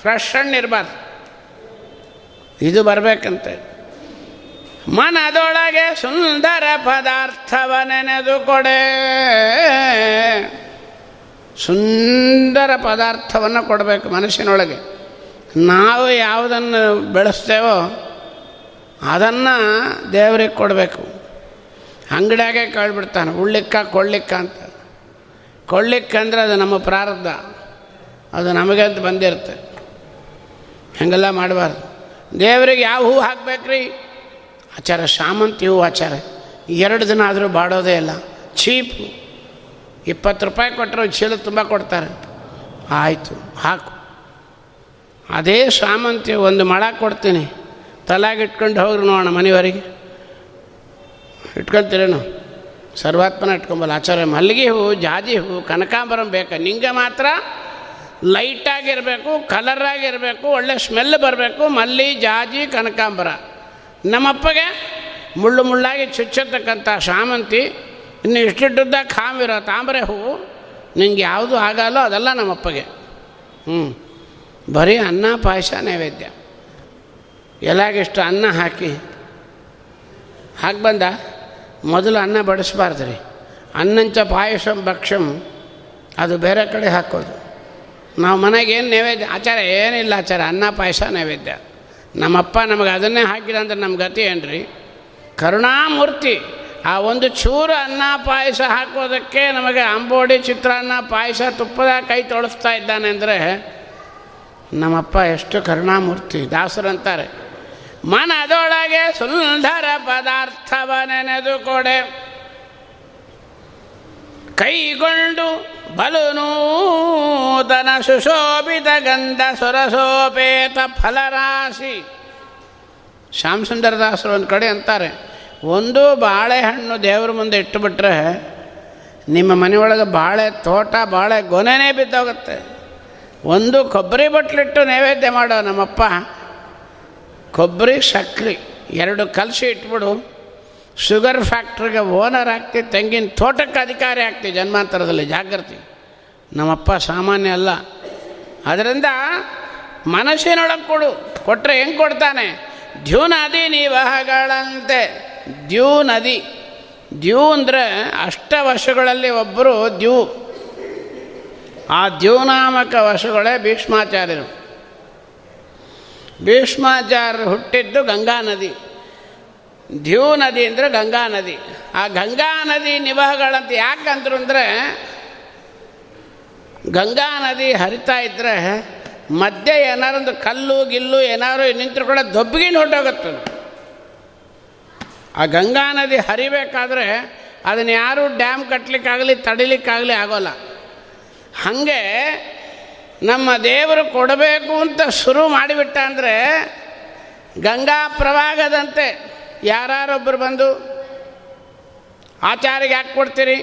ಫ್ರೆಶ್ ಹಣ್ಣು ಇರಬಾರ್ದು. ಇದು ಬರಬೇಕಂತೆ. ಮನದೊಳಗೆ ಸುಂದರ ಪದಾರ್ಥವ ನೆನೆದು ಕೊಡೆ. ಸುಂದರ ಪದಾರ್ಥವನ್ನು ಕೊಡಬೇಕು ಮನಸ್ಸಿನೊಳಗೆ. ನಾವು ಯಾವುದನ್ನು ಬೆಳೆಸ್ತೇವೋ ಅದನ್ನು ದೇವರಿಗೆ ಕೊಡಬೇಕು. ಅಂಗಡಿಯಾಗೆ ಕೇಳ್ಬಿಡ್ತಾನೆ, ಉಳ್ಳಿಕ್ಕ ಕೊಳ್ಳಿಕ್ಕ ಅಂತ. ಕೊಳ್ಳಿಕ್ಕಂದ್ರೆ ಅದು ನಮ್ಮ ಪ್ರಾರಬ್ಧ. ಅದು ನಮಗೆ ಅಂತ ಬಂದಿರುತ್ತೆ. ಹಾಗೆಲ್ಲ ಮಾಡಬಾರ್ದು. ದೇವರಿಗೆ ಯಾವ ಹೂವು ಹಾಕಬೇಕ್ರಿ? ಆಚಾರ ಶಾಮಂತಿ ಹೂವು ಆಚಾರ. ಎರಡು ದಿನ ಆದರೂ ಬಾಡೋದೇ ಇಲ್ಲ. ಚೀಪು. ಇಪ್ಪತ್ತು ರೂಪಾಯಿ ಕೊಟ್ಟರೆ ಚೀಲ ತುಂಬ ಕೊಡ್ತಾರೆ. ಆಯಿತು, ಹಾಕು. ಅದೇ ಶಾಮಂತಿ ಒಂದು ಮಳ ಕೊಡ್ತೀನಿ. ತಲೆಗೆ ಇಟ್ಕೊಂಡು ಹೋಗ್ರಿ ನೋಡೋಣ ಮನೆಯವರೆಗೆ. ಇಟ್ಕೊಳ್ತೀರೇನು? ಸರ್ವಾತ್ಮನ ಇಟ್ಕೊಂಬಲ್ಲ, ಆಚಾರ್ಯ ಮಲ್ಲಿಗೆ ಹೂವು ಜಾಜಿ ಹೂವು ಕನಕಾಂಬರಂ ಬೇಕು. ನಿಂಗೆ ಮಾತ್ರ ಲೈಟಾಗಿರಬೇಕು, ಕಲರಾಗಿರಬೇಕು, ಒಳ್ಳೆ ಸ್ಮೆಲ್ ಬರಬೇಕು, ಮಲ್ಲಿ, ಜಾಜಿ, ಕನಕಾಂಬರ. ನಮ್ಮಪ್ಪಗೆ ಮುಳ್ಳು ಮುಳ್ಳಾಗಿ ಚುಚ್ಚತಕ್ಕಂಥ ಶಾಮಂತಿ ಇನ್ನು ಇಷ್ಟಿಟ್ಟುದ್ದ ಖಾಮಿರೋ ತಾಮ್ರೆ ಹೂವು ನಿಂಗೆ ಯಾವುದು ಆಗಲ್ಲೋ, ಅದೆಲ್ಲ ನಮ್ಮಪ್ಪಗೆ. ಹ್ಞೂ ಬರೀ ಅನ್ನ, ಪಾಯಸ, ನೈವೇದ್ಯ. ಎಲಾಗಿಷ್ಟು ಅನ್ನ ಹಾಕಿ. ಹಾಕಿ ಬಂದ, ಮೊದಲು ಅನ್ನ ಬಡಿಸ್ಬಾರ್ದು ರೀ ಅನ್ನಂಚ ಪಾಯಸಂ ಭಕ್ಷಂ, ಅದು ಬೇರೆ ಕಡೆ ಹಾಕೋದು. ನಾವು ಮನೆಗೆ ಏನು ನೈವೇದ್ಯ, ಆಚಾರ ಏನಿಲ್ಲ ಆಚಾರ, ಅನ್ನ, ಪಾಯಸ, ನೈವೇದ್ಯ. ನಮ್ಮಪ್ಪ ನಮಗೆ ಅದನ್ನೇ ಹಾಕಿದ ಅಂದ್ರೆ ನಮ್ಮ ಗತಿ ಏನು ರೀ ಕರುಣಾಮೂರ್ತಿ. ಆ ಒಂದು ಚೂರು ಅನ್ನ ಪಾಯಸ ಹಾಕೋದಕ್ಕೆ ನಮಗೆ ಅಂಬೋಡಿ ಚಿತ್ರಾನ್ನ ಪಾಯಸ ತುಪ್ಪದ ಕೈ ತೊಳಸ್ತಾ ಇದ್ದಾನೆ ಅಂದರೆ ನಮ್ಮಪ್ಪ ಎಷ್ಟು ಕರುಣಾಮೂರ್ತಿ ದಾಸರಂತಾರೆ ಮನದೊಳಗೆ ಸುಂದರ ಪದಾರ್ಥವ ನೆನೆದು ಕೊಡೆ. ಕೈಗೊಂಡು ಬಲು ನೂತನ ಸುಶೋಭಿತ ಗಂಧ ಸುರಸೋಪೇತ ಫಲರಾಶಿ. ಶ್ಯಾಮಸುಂದರದಾಸರು ಒಂದು ಕಡೆ ಅಂತಾರೆ. ಒಂದು ಬಾಳೆಹಣ್ಣು ದೇವ್ರ ಮುಂದೆ ಇಟ್ಟುಬಿಟ್ರೆ ನಿಮ್ಮ ಮನೆಯೊಳಗೆ ಬಾಳೆ, ತೋಟ, ಬಾಳೆ, ಗೊನೆನೇ ಬಿದ್ದೋಗುತ್ತೆ. ಒಂದು ಕೊಬ್ಬರಿ ಬಟ್ಲಿಟ್ಟು ನೈವೇದ್ಯ ಮಾಡೋ ನಮ್ಮಪ್ಪ, ಕೊಬ್ಬರಿ, ಸಕ್ರೆ, ಎರಡು ಕಲಸಿ ಇಟ್ಬಿಡು. ಶುಗರ್ ಫ್ಯಾಕ್ಟ್ರಿಗೆ ಓನರ್ ಆಗ್ತಿ, ತೆಂಗಿನ ತೋಟಕ್ಕೆ ಅಧಿಕಾರಿ ಆಗ್ತಿ, ಜನ್ಮಾಂತರದಲ್ಲಿ ಜಾಗೃತಿ ನಮ್ಮಪ್ಪ ಸಾಮಾನ್ಯ ಅಲ್ಲ. ಅದರಿಂದ ಮನಸ್ಸಿನೊಳಗೆ ಕೊಡು. ಕೊಟ್ಟರೆ ಹೆಂಗೆ ಕೊಡ್ತಾನೆ? ಧ್ಯೂನಾದಿ ನದಿ ನಿವಹಗಳಂತೆ. ದ್ಯೂ ನದಿ. ದ್ಯೂ ಅಂದರೆ ಅಷ್ಟವಶಗಳಲ್ಲಿ ಒಬ್ಬರು ದ್ಯೂ. ಆ ದ್ಯೂನಾಮಕ ವಶಗಳೇ ಭೀಷ್ಮಾಚಾರ್ಯರು. ಭೀಷ್ಮಾಚಾರ್ಯರು ಹುಟ್ಟಿದ್ದು ಗಂಗಾ ನದಿ. ದ್ಯೂ ನದಿ ಅಂದರೆ ಗಂಗಾ ನದಿ. ಆ ಗಂಗಾ ನದಿ ನಿವಹಗಳಂತ ಯಾಕಂದ್ರು ಅಂದರೆ ಗಂಗಾ ನದಿ ಹರಿತಾ ಇದ್ದರೆ ಮಧ್ಯೆ ಏನಾರೊಂದು ಕಲ್ಲು ಗಿಲ್ಲು ಏನಾದ್ರು ನಿಂತರು ಕೂಡ ದೊಬ್ಬಿಗೆ ಹೊಟ್ಟೋಗುತ್ತೆ ಆ ಗಂಗಾ ನದಿ ಹರಿಬೇಕಾದ್ರೆ ಅದನ್ನು ಯಾರೂ ಡ್ಯಾಮ್ ಕಟ್ಟಲಿಕ್ಕಾಗಲಿ ತಡಿಲಿಕ್ಕಾಗಲಿ ಆಗೋಲ್ಲ. ಹಾಗೆ ನಮ್ಮ ದೇವರು ಕೊಡಬೇಕು ಅಂತ ಶುರು ಮಾಡಿಬಿಟ್ಟ ಅಂದರೆ ಗಂಗಾ ಪ್ರವಾಗದಂತೆ ಯಾರೊಬ್ಬರು ಬಂದು ಆಚಾರಿಗೆ ಯಾಕೆ ಕೊಡ್ತೀರಿ?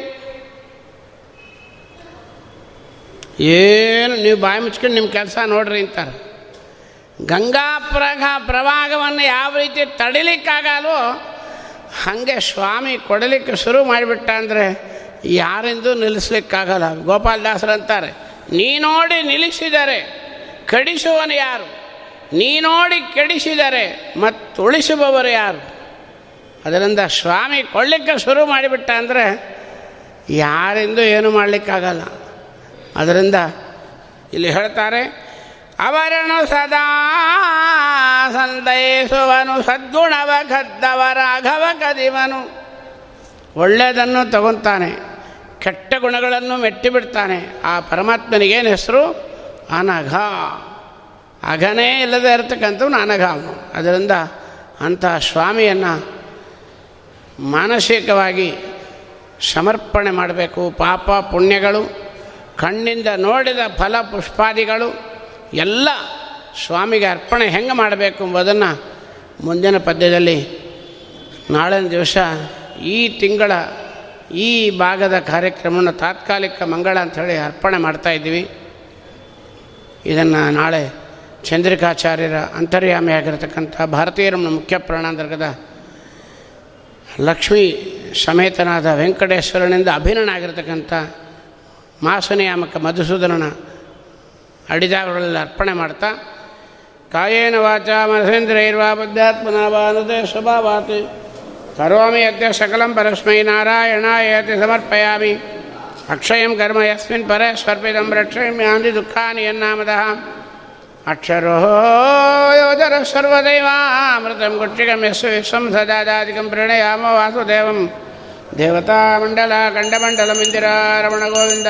ಏನು ನೀವು ಬಾಯಿ ಮುಚ್ಕೊಂಡು ನಿಮ್ಮ ಕೆಲಸ ನೋಡ್ರಿ ಅಂತಾರೆ. ಗಂಗಾ ಪ್ರಗ ಪ್ರವಾಹವನ್ನು ಯಾವ ರೀತಿ ತಡಿಲಿಕ್ಕಾಗಲ್ವೋ ಹಾಗೆ ಸ್ವಾಮಿ ಕೊಡಲಿಕ್ಕೆ ಶುರು ಮಾಡಿಬಿಟ್ಟ ಅಂದರೆ ಯಾರಿಂದೂ ನಿಲ್ಲಿಸ್ಲಿಕ್ಕಾಗಲ್ಲ. ಗೋಪಾಲದಾಸರು ಅಂತಾರೆ, ನೀ ನೋಡಿ ನಿಲ್ಲಿಸಿದರೆ ಕಡಿಸುವನು ಯಾರು? ನೀ ನೋಡಿ ಕೆಡಿಸಿದರೆ ಮತ್ತು ಉಳಿಸುವವರು ಯಾರು? ಅದರಿಂದ ಸ್ವಾಮಿ ಕೊಡಲಿಕ್ಕೆ ಶುರು ಮಾಡಿಬಿಟ್ಟ ಅಂದರೆ ಯಾರಿಂದೂ ಏನು ಮಾಡಲಿಕ್ಕಾಗಲ್ಲ. ಅದರಿಂದ ಇಲ್ಲಿ ಹೇಳ್ತಾರೆ ಅವರನ್ನು ಸದಾ ಸಂತೈಸುವನು ಸದ್ಗುಣವ ಕದ್ದವ ರಾಘವ ಕದಿವನು. ಒಳ್ಳೆಯದನ್ನು ತಗೊತಾನೆ, ಕೆಟ್ಟ ಗುಣಗಳನ್ನು ಮೆಟ್ಟಿಬಿಡ್ತಾನೆ. ಆ ಪರಮಾತ್ಮನಿಗೇನು ಹೆಸರು? ಅನಘ ಅಘನೇ ಇಲ್ಲದೆ ಇರತಕ್ಕಂಥವ್ನು ಅನಘ ಅವನು. ಅದರಿಂದ ಅಂತಹ ಸ್ವಾಮಿಯನ್ನು ಮಾನಸಿಕವಾಗಿ ಸಮರ್ಪಣೆ ಮಾಡಬೇಕು. ಪಾಪ ಪುಣ್ಯಗಳು, ಕಣ್ಣಿಂದ ನೋಡಿದ ಫಲ ಪುಷ್ಪಾದಿಗಳು ಎಲ್ಲ ಸ್ವಾಮಿಗೆ ಅರ್ಪಣೆ ಹೆಂಗೆ ಮಾಡಬೇಕು ಎಂಬುದನ್ನು ಮುಂದಿನ ಪದ್ಯದಲ್ಲಿ ನಾಳಿನ ದಿವಸ ಈ ತಿಂಗಳ ಈ ಭಾಗದ ಕಾರ್ಯಕ್ರಮವನ್ನು ತಾತ್ಕಾಲಿಕ ಮಂಗಳ ಅಂಥೇಳಿ ಅರ್ಪಣೆ ಮಾಡ್ತಾಯಿದ್ದೀವಿ ಇದನ್ನು ನಾಳೆ ಚಂದ್ರಿಕಾಚಾರ್ಯರ ಅಂತರ್ಯಾಮಿಯಾಗಿರತಕ್ಕಂಥ ಭಾರತೀಯರ ಮುಖ್ಯ ಪ್ರಾಣಾಂತರ್ಗದ ಲಕ್ಷ್ಮೀ ಸಮೇತನಾದ ವೆಂಕಟೇಶ್ವರನಿಂದ ಅಭಿನನಾಗಿರ್ತಕ್ಕಂಥ ಮಾಸನಿಯಾಮಕ ಮಧುಸೂದನನ ಅಡಿದಾರಗಳಲ್ಲಿ ಅರ್ಪಣೆ ಮಾಡ್ತಾ, ಕಾಯೇನ ವಾಚ ಮನಸೇಂದ್ರೈರ್ವಾ ಬುದ್ಧಾತ್ಮನ ವಾನುದೇ ಸ್ವಭಾವಾತ್. ಕರೋಮಿ ಅದ್ಯ ಸಕಲಂ ಪರಸ್ಮೈ ನಾರಾಯಣಾಯತಿ ಸಮರ್ಪಯಾಮಿ. ಅಕ್ಷಯಂ ಕರ್ಮ ಯಸ್ಮಿನ್ ಪರ ಸ್ವರ್ಪಿತಂ ರಕ್ಷಮ್ಯಾಂದಿ ದುಃಖಾನಿ ಯನ್ನಾಮದಃ. ಅಕ್ಷರೋ ಯೋಜರ ಸರ್ವದೈವಾಮೃತಂ ಗುಚ್ಚಿಕಂ ಯಸ್ಸು ವಿಶ್ವಂ ಸದಾದಾದಿಕಂ ಪ್ರಣಯಾಮ ವಾಸುದೇವಂ. ದೇವತಾಮಂಡಲ ಖಂಡಮಂಡಲಮಿಂದಿರಾ ರಮಣ ಗೋವಿಂದ.